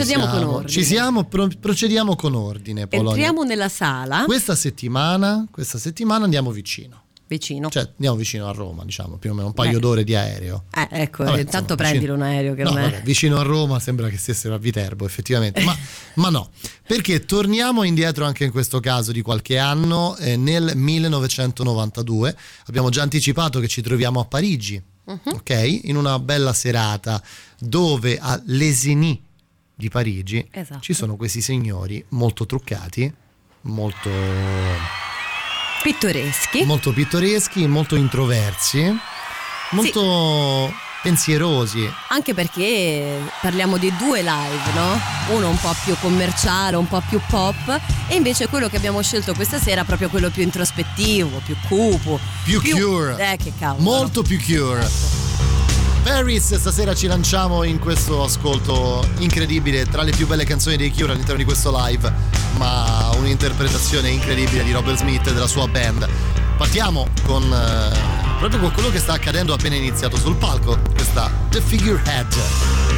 Procediamo ci con siamo. ordine. Ci siamo, pro- procediamo con ordine, Polonia. Entriamo nella sala Questa settimana, questa settimana andiamo vicino. vicino. Cioè, andiamo vicino a Roma, diciamo, più o meno un paio Eh. d'ore di aereo. Eh, ecco, Vabbè, intanto prendilo un aereo che No, non è. vabbè, vicino a Roma sembra che stessero a Viterbo, effettivamente, ma, ma no, perché torniamo indietro anche in questo caso di qualche anno, eh, nel 1992. Abbiamo già anticipato che ci troviamo a Parigi, Mhm. ok? In una bella serata dove a Lesigny di Parigi Esatto. ci sono questi signori molto truccati, molto Pittoreschi. molto pittoreschi, molto introversi, molto pensierosi. Anche perché parliamo di due live, no? Uno un po' più commerciale, un po' più pop, e invece quello che abbiamo scelto questa sera è proprio quello più introspettivo, più cupo. Più Cure. Eh, che cavolo. Molto più Cure. Paris, stasera ci lanciamo in questo ascolto incredibile, tra le più belle canzoni dei Cure all'interno di questo live, ma un'interpretazione incredibile di Robert Smith e della sua band. Partiamo con eh, proprio con quello che sta accadendo appena iniziato sul palco, questa The Figurehead.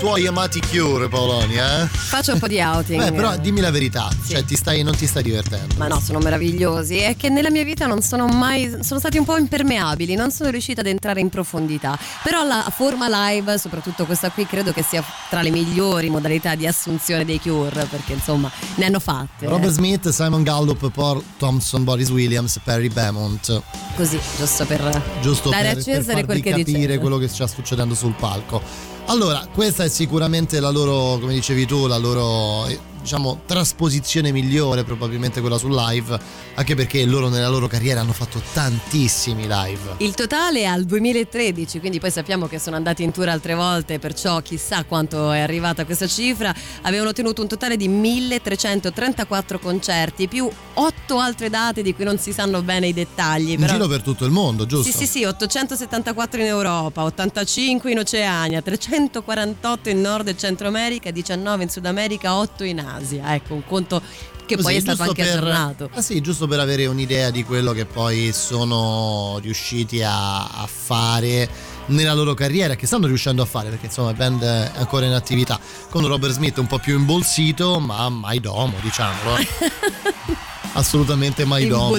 Tuoi amati Cure, Paolonia? Eh? Faccio un po' di outing. Beh, però dimmi la verità, cioè ti stai, non ti stai divertendo. Ma no, sono meravigliosi. È che nella mia vita non sono mai. sono stati un po' impermeabili, non sono riuscita ad entrare in profondità. Però la forma live, soprattutto questa qui, credo che sia tra le migliori modalità di assunzione dei Cure, perché insomma ne hanno fatte. Robert Smith, Simon Gallup, Paul Thompson, Boris Williams, Perry Beaumont. Così, giusto per Giusto dare per, a Cesare per quel che capire dice. quello che sta succedendo sul palco. Allora, questa è sicuramente la loro, come dicevi tu, la loro diciamo trasposizione migliore, probabilmente quella sul live, anche perché loro nella loro carriera hanno fatto tantissimi live. Il totale è al 2013, quindi poi sappiamo che sono andati in tour altre volte, perciò chissà quanto è arrivata questa cifra. Avevano tenuto un totale di 1334 concerti, più 8 altre date di cui non si sanno bene i dettagli. In però- giro per tutto il mondo, giusto? Sì, sì, sì, 874 in Europa, 85 in Oceania, 348 in Nord e Centro America, 19 in Sud America, 8 in Asia. Ecco, un conto che Così, poi è stato anche per- aggiornato. Ah sì, giusto per avere un'idea di quello che poi sono riusciti a, a fare nella loro carriera, che stanno riuscendo a fare, perché insomma la band è ancora in attività, con Robert Smith un po' più imbolsito, ma mai domo, diciamolo. Assolutamente mai domo.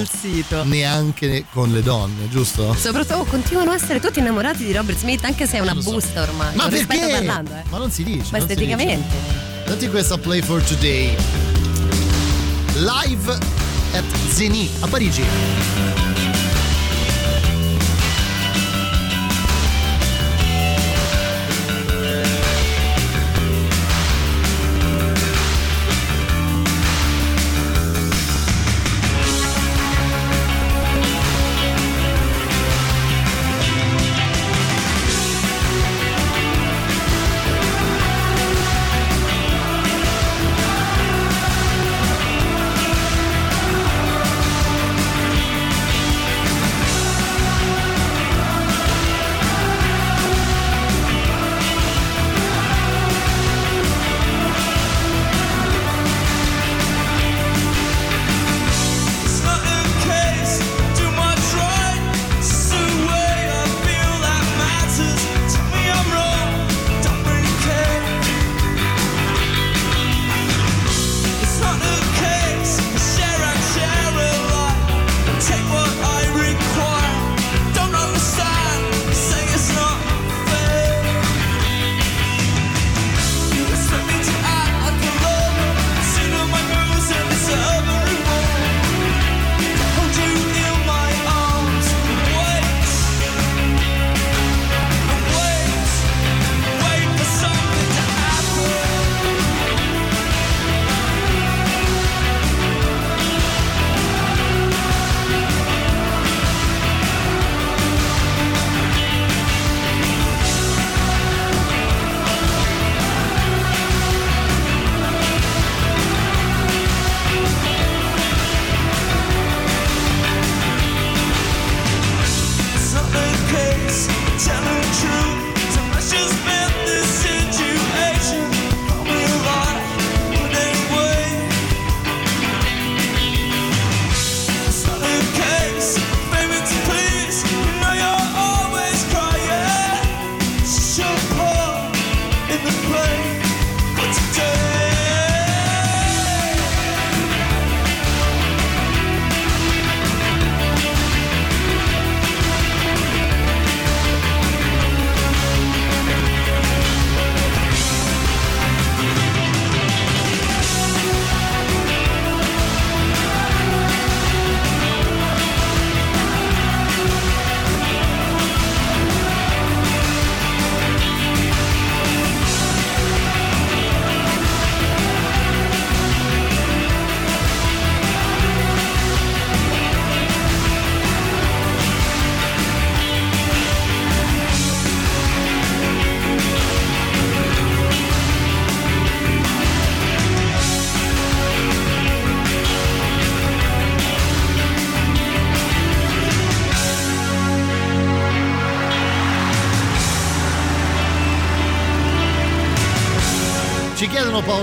Neanche con le donne, giusto? Soprattutto continuano a essere tutti innamorati di Robert Smith, anche se è una busta ormai. Ma perché? parlando, eh. Ma non si dice. Ma esteticamente. Senti questa Play for Today. Live at Zeni a Parigi.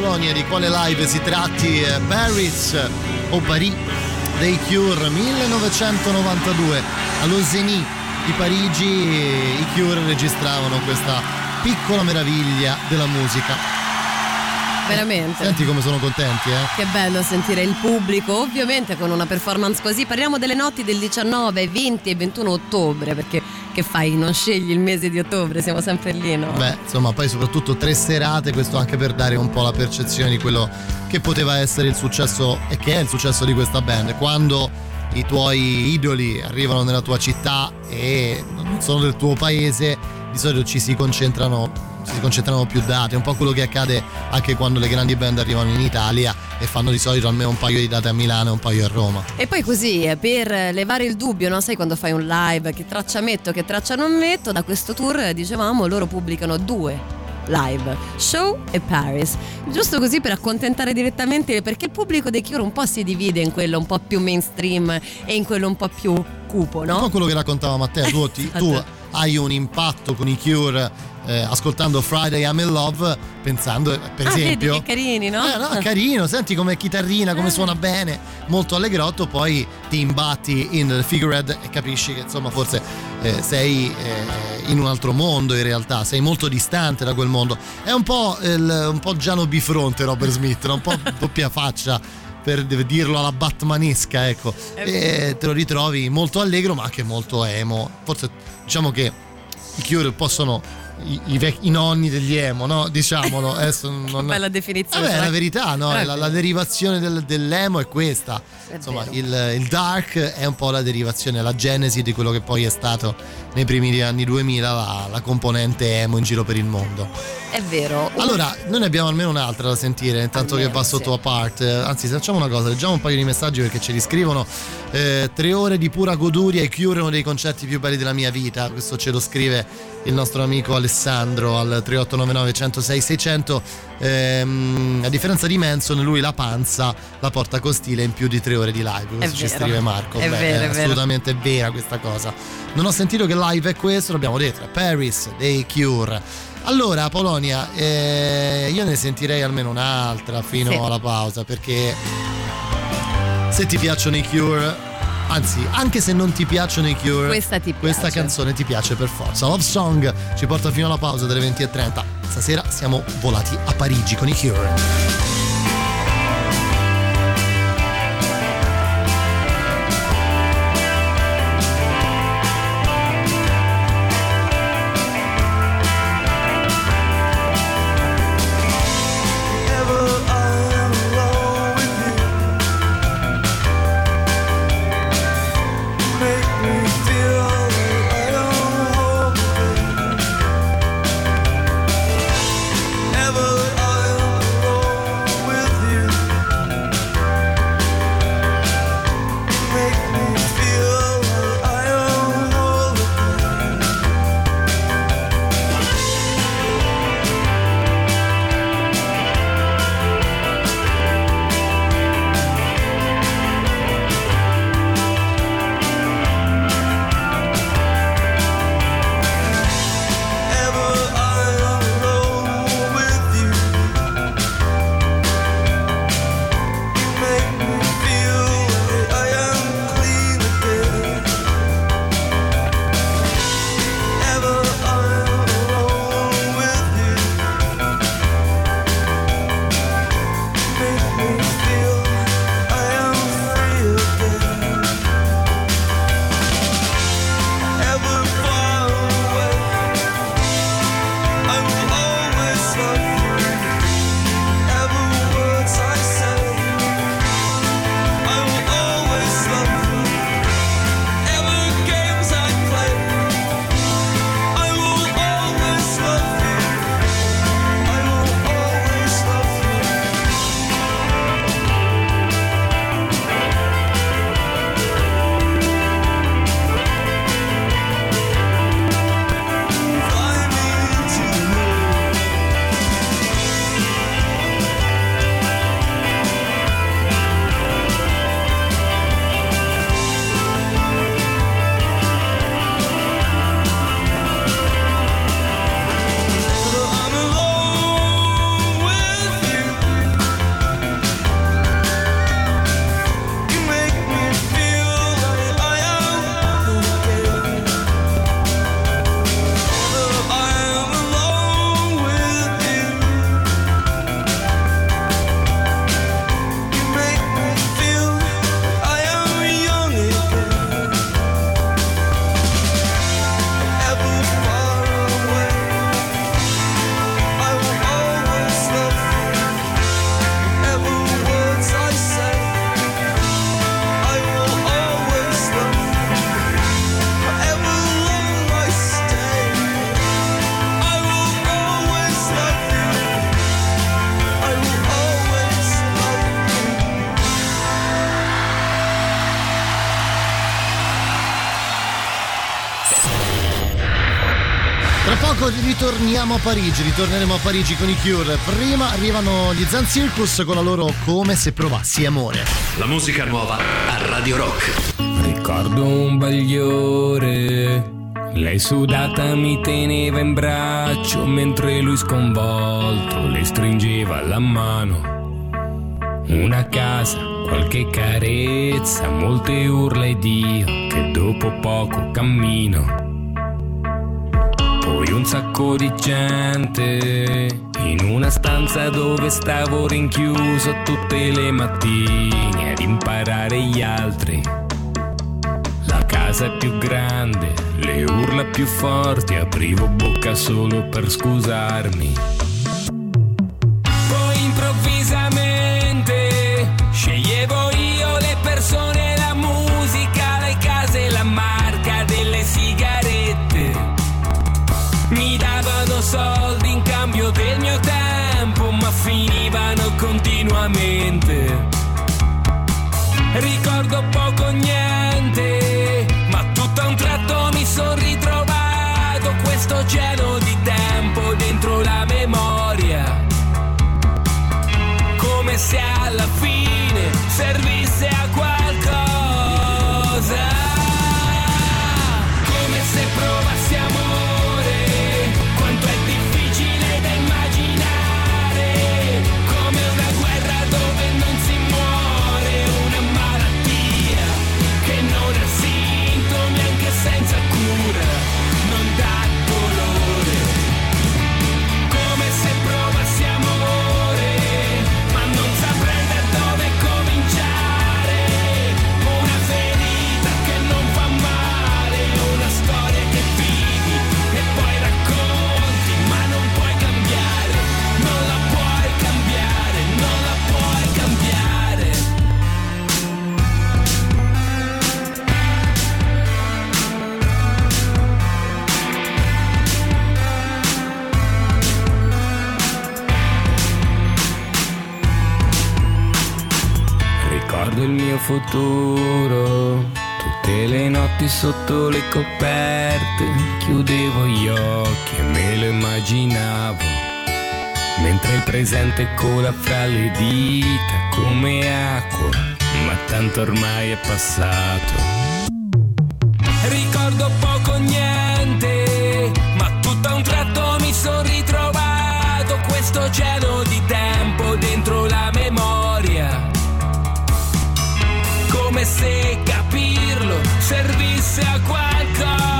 Paolonia di quale live si tratti, Paris o Paris dei Cure 1992 allo Zénith di Parigi i Cure registravano questa piccola meraviglia della musica. Veramente. Senti come sono contenti, eh? Che bello sentire il pubblico, ovviamente con una performance così. Parliamo delle notti del 19, 20 e 21 ottobre, perché che fai? Non scegli il mese di ottobre, siamo sempre lì, no? Beh, insomma, poi soprattutto tre serate, questo anche per dare un po' la percezione di quello che poteva essere il successo e che è il successo di questa band. Quando i tuoi idoli arrivano nella tua città e non sono del tuo paese, di solito ci si concentrano si concentrano più date, un po' quello che accade anche quando le grandi band arrivano in Italia e fanno di solito almeno un paio di date a Milano e un paio a Roma. E poi così, eh, per levare il dubbio, no? sai quando fai un live, che traccia metto, che traccia non metto, da questo tour eh, dicevamo loro pubblicano due live, Show e Paris. Giusto così per accontentare direttamente, perché il pubblico dei Cure un po' si divide in quello un po' più mainstream e in quello un po' più cupo, no? Un po' quello che raccontava Matteo, tu, ti- tu hai un impatto con i Cure eh, ascoltando Friday I'm in Love pensando eh, per Ah, vedi esempio che carini, no? Eh, no, carino, senti come chitarrina, come suona bene, molto allegrotto, poi ti imbatti in Figurehead e capisci che insomma forse eh, sei eh, in un altro mondo in realtà, sei molto distante da quel mondo. È un po', il- un po' Giano Bifronte Robert Smith, no? un po' doppia faccia per dirlo alla Batmanesca, ecco. E te lo ritrovi molto allegro ma anche molto emo. Forse diciamo che i Cure possono i, i vec- i nonni degli emo, no? Diciamolo. Adesso non, Bella definizione. Vabbè, è la verità, no? È La, la derivazione del- dell'emo è questa. È Insomma, il, il dark è un po' la derivazione, la genesi di quello che poi è stato nei primi anni 2000 la, la componente emo in giro per il mondo. È vero. Allora, noi ne abbiamo almeno un'altra da sentire, intanto che va sotto a part. Eh, Anzi, facciamo una cosa, leggiamo un paio di messaggi perché ce li scrivono. Eh, tre ore di pura goduria e Cure uno dei concerti più belli della mia vita. Questo ce lo scrive il nostro amico Alessandro al 3899 106 600. Ehm, a differenza di Manson, lui la panza la porta con stile in più di tre ore di live. Questo ci scrive Marco. È vero, è vero. assolutamente vera questa cosa. Non ho sentito che live è questo, l'abbiamo detto, è Paris dei Cure. Allora, Polonia, eh, io ne sentirei almeno un'altra fino Sì. alla pausa perché se ti piacciono i Cure, anzi, anche se non ti piacciono i Cure, Questa ti questa canzone ti piace per forza. Love Song ci porta fino alla pausa delle 20.30. Stasera siamo volati a Parigi con i Cure. Ritorniamo a Parigi, ritorneremo a Parigi con i Cure. Prima arrivano gli Zan Circus con la loro Come se provassi amore. La musica nuova a Radio Rock. Ricordo un bagliore. Lei sudata mi teneva in braccio mentre lui sconvolto le stringeva la mano. Una casa, qualche carezza, molte urla ed io che dopo poco cammino. Sacco di gente in una stanza dove stavo rinchiuso tutte le mattine ad imparare gli altri. La casa è più grande, le urla più forti, aprivo bocca solo per scusarmi. Ricordo poco o futuro, tutte le notti sotto le coperte, chiudevo gli occhi e me lo immaginavo, mentre il presente cola fra le dita come acqua, ma tanto ormai è passato. Ricordo poco niente, ma tutto a un tratto mi sono ritrovato. Questo cielo se capirlo servisse a qualcosa.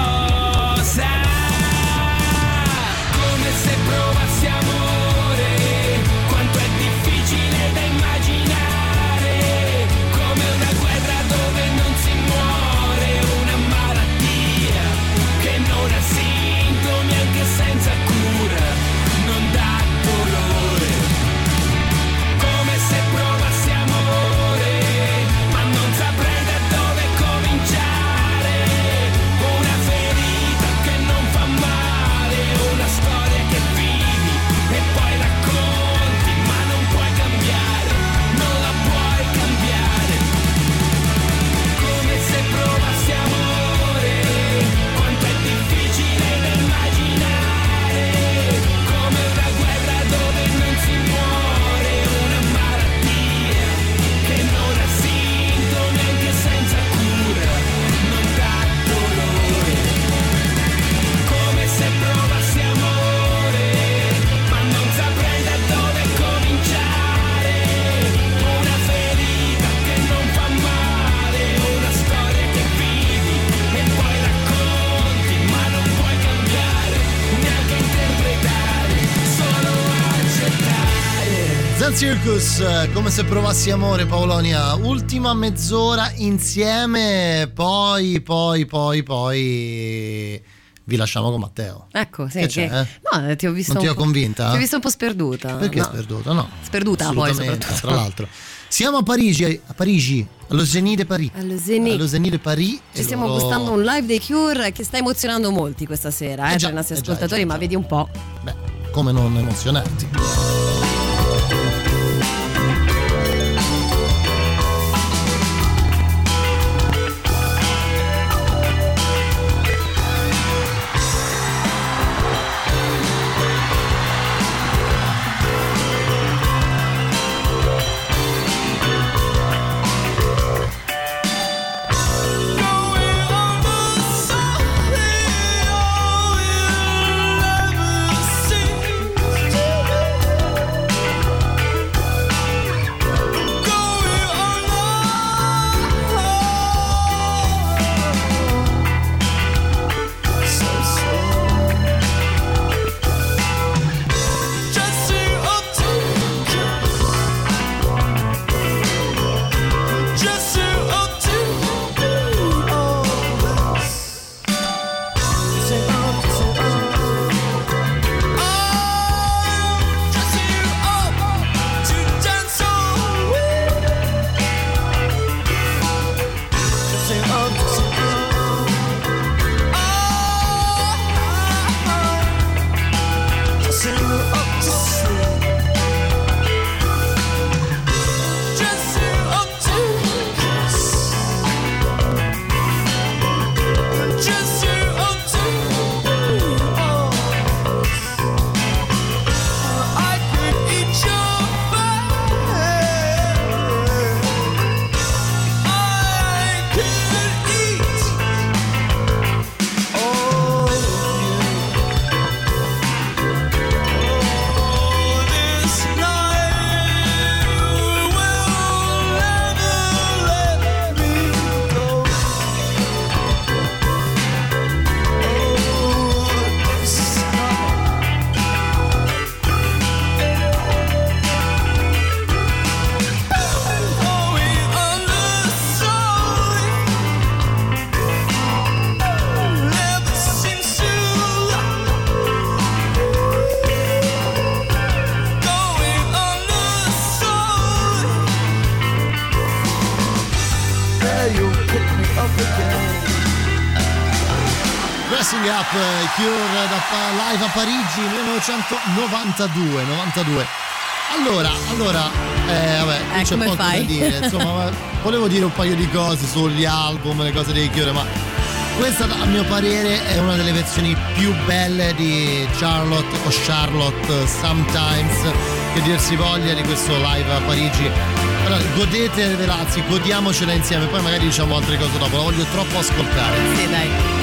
Circus, eh, come se provassi amore Paolonia, ultima mezz'ora insieme, poi, poi, poi, poi vi lasciamo con Matteo. Ecco, sì. Che c'è, che- eh? No, ti ho visto. Non ti ho convinta? Ti ho visto un po' sperduta. Perché no. sperduto? No. Sperduta poi soprattutto. Tra l'altro. Siamo a Parigi, a Parigi, allo Zénith de Paris. Allo Zénith de Paris. Ci stiamo loro- gustando un live dei Cure che sta emozionando molti questa sera, eh, Eh già, per i nostri eh già, ascoltatori, eh già, ma vedi un po'. Come non emozionarti? Up, eh, Cure da live a Parigi 1992. 92. Allora, allora, eh, vabbè, eh, c'è poco fai? da dire. Insomma, volevo dire un paio di cose sugli album, le cose dei Cure, ma questa, a mio parere, è una delle versioni più belle di Charlotte o Charlotte Sometimes, che dir si voglia, di questo live a Parigi allora, godete, anzi, godiamocela insieme, poi magari diciamo altre cose dopo, la voglio troppo ascoltare. Sì, dai.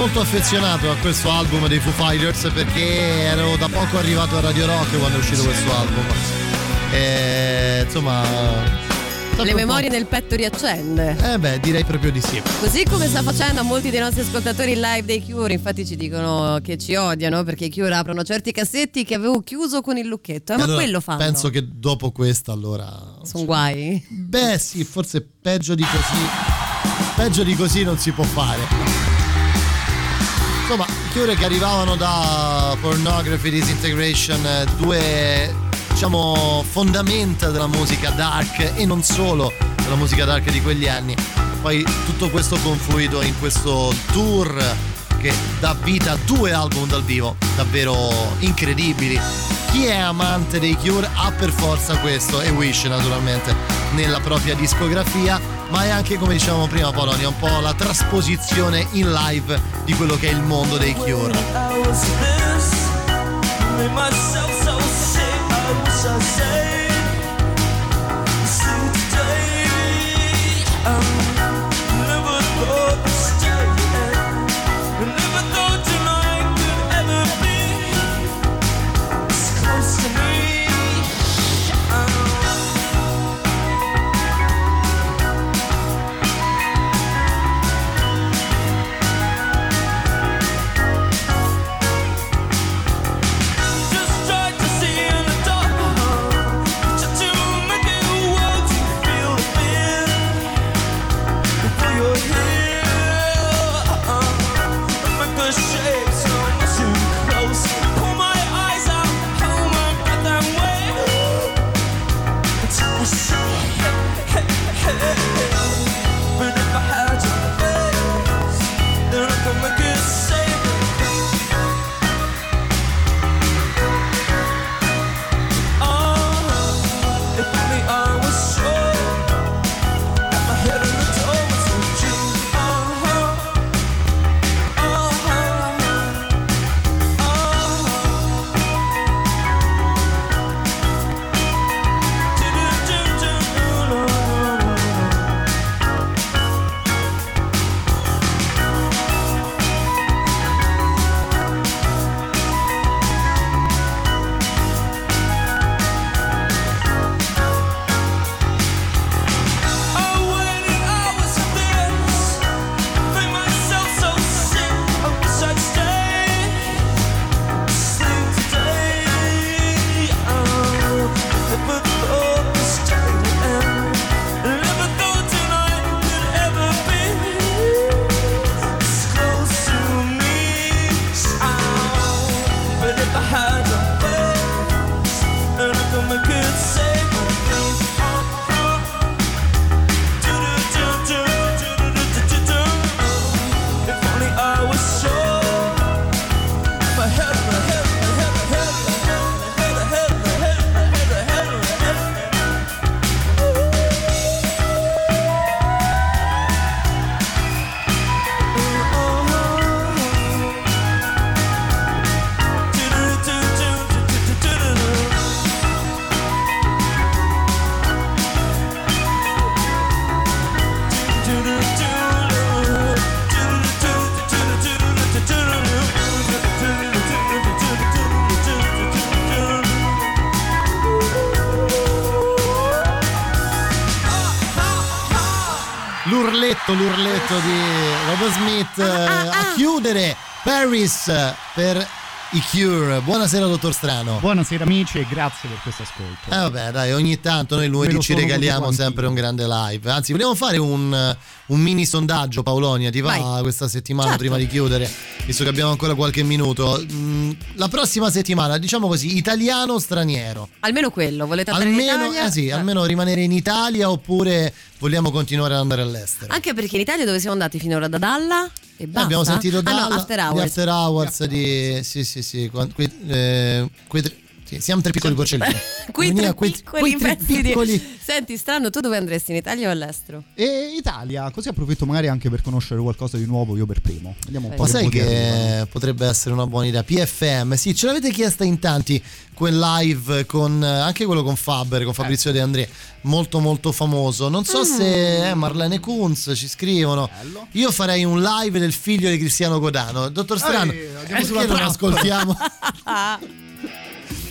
Molto affezionato a questo album dei Foo Fighters perché ero da poco arrivato a Radio Rock quando è uscito questo album. E, insomma, Le memorie nel petto riaccende. Eh beh, direi proprio di sì. Così come sta facendo a molti dei nostri ascoltatori in live dei Cure, infatti ci dicono che ci odiano perché i Cure aprono certi cassetti che avevo chiuso con il lucchetto. Eh, ma Allora, quello fanno. Penso che dopo questa allora Sono guai. Beh, sì, forse peggio di così. Peggio di così non si può fare. Insomma, Cure che arrivavano da Pornography Disintegration, eh, due diciamo fondamenta della musica dark e non solo della musica dark di quegli anni. Poi tutto questo confluito in questo tour che dà vita a due album dal vivo davvero incredibili. Chi è amante dei Cure ha per forza questo e Wish naturalmente nella propria discografia, ma è anche come dicevamo prima Polonia, un po' la trasposizione in live di quello che è il mondo dei Cure. L'urletto, di Robert Smith eh, a chiudere Paris eh, per i Cure. Buonasera, dottor Strano. Buonasera amici e grazie per questo ascolto. Eh vabbè, dai, ogni tanto noi lunedì ci regaliamo sempre un grande live. Anzi, vogliamo fare un, un mini sondaggio, Paolonia. Ti va Vai. questa settimana Certo. prima di chiudere, visto che abbiamo ancora qualche minuto? La prossima settimana, diciamo così, italiano o straniero? Almeno quello, volete andare in Almeno, Italia? eh sì, almeno rimanere in Italia oppure vogliamo continuare ad andare all'estero? Anche perché in Italia dove siamo andati finora da Dalla e basta. Abbiamo sentito ah, Dalla, no, After Hours. After Hours di... Sì, sì, sì. quan- que- eh, que- Sì, siamo tre piccoli porcellini. Quei Venia, tre quei- piccoli quei tre pezzi piccoli-. Senti, strano, tu dove andresti? In Italia o all'estero? E Italia, così approfitto magari anche per conoscere qualcosa di nuovo io per primo. Vediamo un po' Ma che sai che potrebbe essere una buona idea? PFM, sì, ce l'avete chiesta in tanti quel live con eh, anche quello con Faber, con Fabrizio De André, molto molto famoso. Non so se eh, Marlene Kunz ci scrivono. Io farei un live del figlio di Cristiano Godano. Dottor Strano, andiamo sulla perché non trappola. ascoltiamo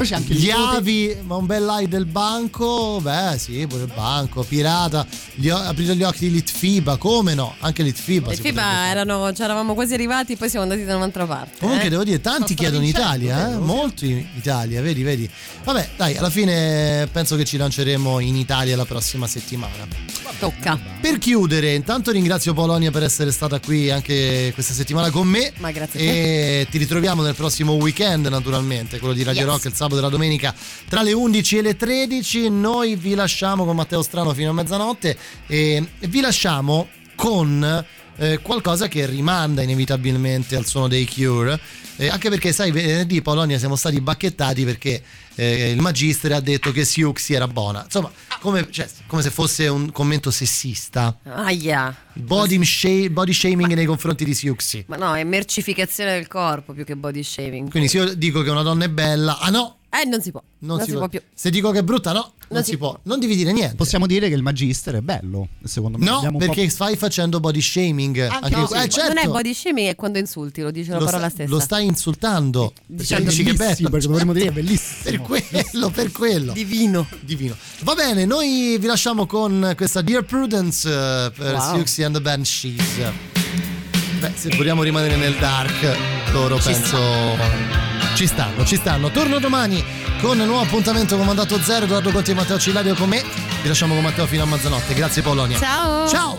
Poi c'è anche il gli nipote- avi, ma un bel live del banco? Beh, sì, pure il banco, pirata, gli o- aprire gli occhi di Litfiba, come no? Anche Litfiba. Le si FIBA erano, ci eravamo quasi arrivati, poi siamo andati da un'altra parte. Comunque eh. devo dire, tanti chiedono Italia, eh? molti in Italia, vedi, vedi. Vabbè, dai, alla fine penso che ci lanceremo in Italia la prossima settimana. Tocca. Per chiudere, intanto ringrazio Polonia per essere stata qui anche questa settimana con me. Ma grazie. E ti ritroviamo nel prossimo weekend, naturalmente, quello di Radio Yes. Rock il sabato e la domenica tra le 11 e le 13. Noi vi lasciamo con Matteo Strano fino a mezzanotte e vi lasciamo con eh, qualcosa che rimanda inevitabilmente al suono dei Cure. Eh, anche perché, sai, venerdì Polonia siamo stati bacchettati perché eh, il Magister ha detto che Siuxi era buona. Insomma, come, cioè, come se fosse un commento sessista. Aia. Body, sha- body shaming nei confronti di Siuxi. Ma no, è mercificazione del corpo più che body shaving. Quindi se io dico che una donna è bella, ah no, Eh, non si può. non, si, può. più. Se dico che è brutta, no, non, si, può. Non devi dire niente. Possiamo dire che il Magister è bello, secondo me. No, perché stai facendo body shaming. Anche No, eh, certo, Non è body shaming, è quando insulti, lo dice la lo, parola sta- stessa. lo stai insultando. Dicendo Perché dici che è bello. perché dovremmo dire che è bellissimo. Per quello, per quello. Divino. Divino. Va bene, noi vi lasciamo con questa Dear Prudence eh, per Wow. Siuxi and the Banshees. Beh, se vogliamo rimanere nel dark, loro penso ci stanno, ci stanno. Torno domani con un nuovo appuntamento con Mandato Zero, Edoardo Conti e Matteo Cillario con me. Vi lasciamo con Matteo fino a mezzanotte. Grazie Polonia. Ciao. Ciao.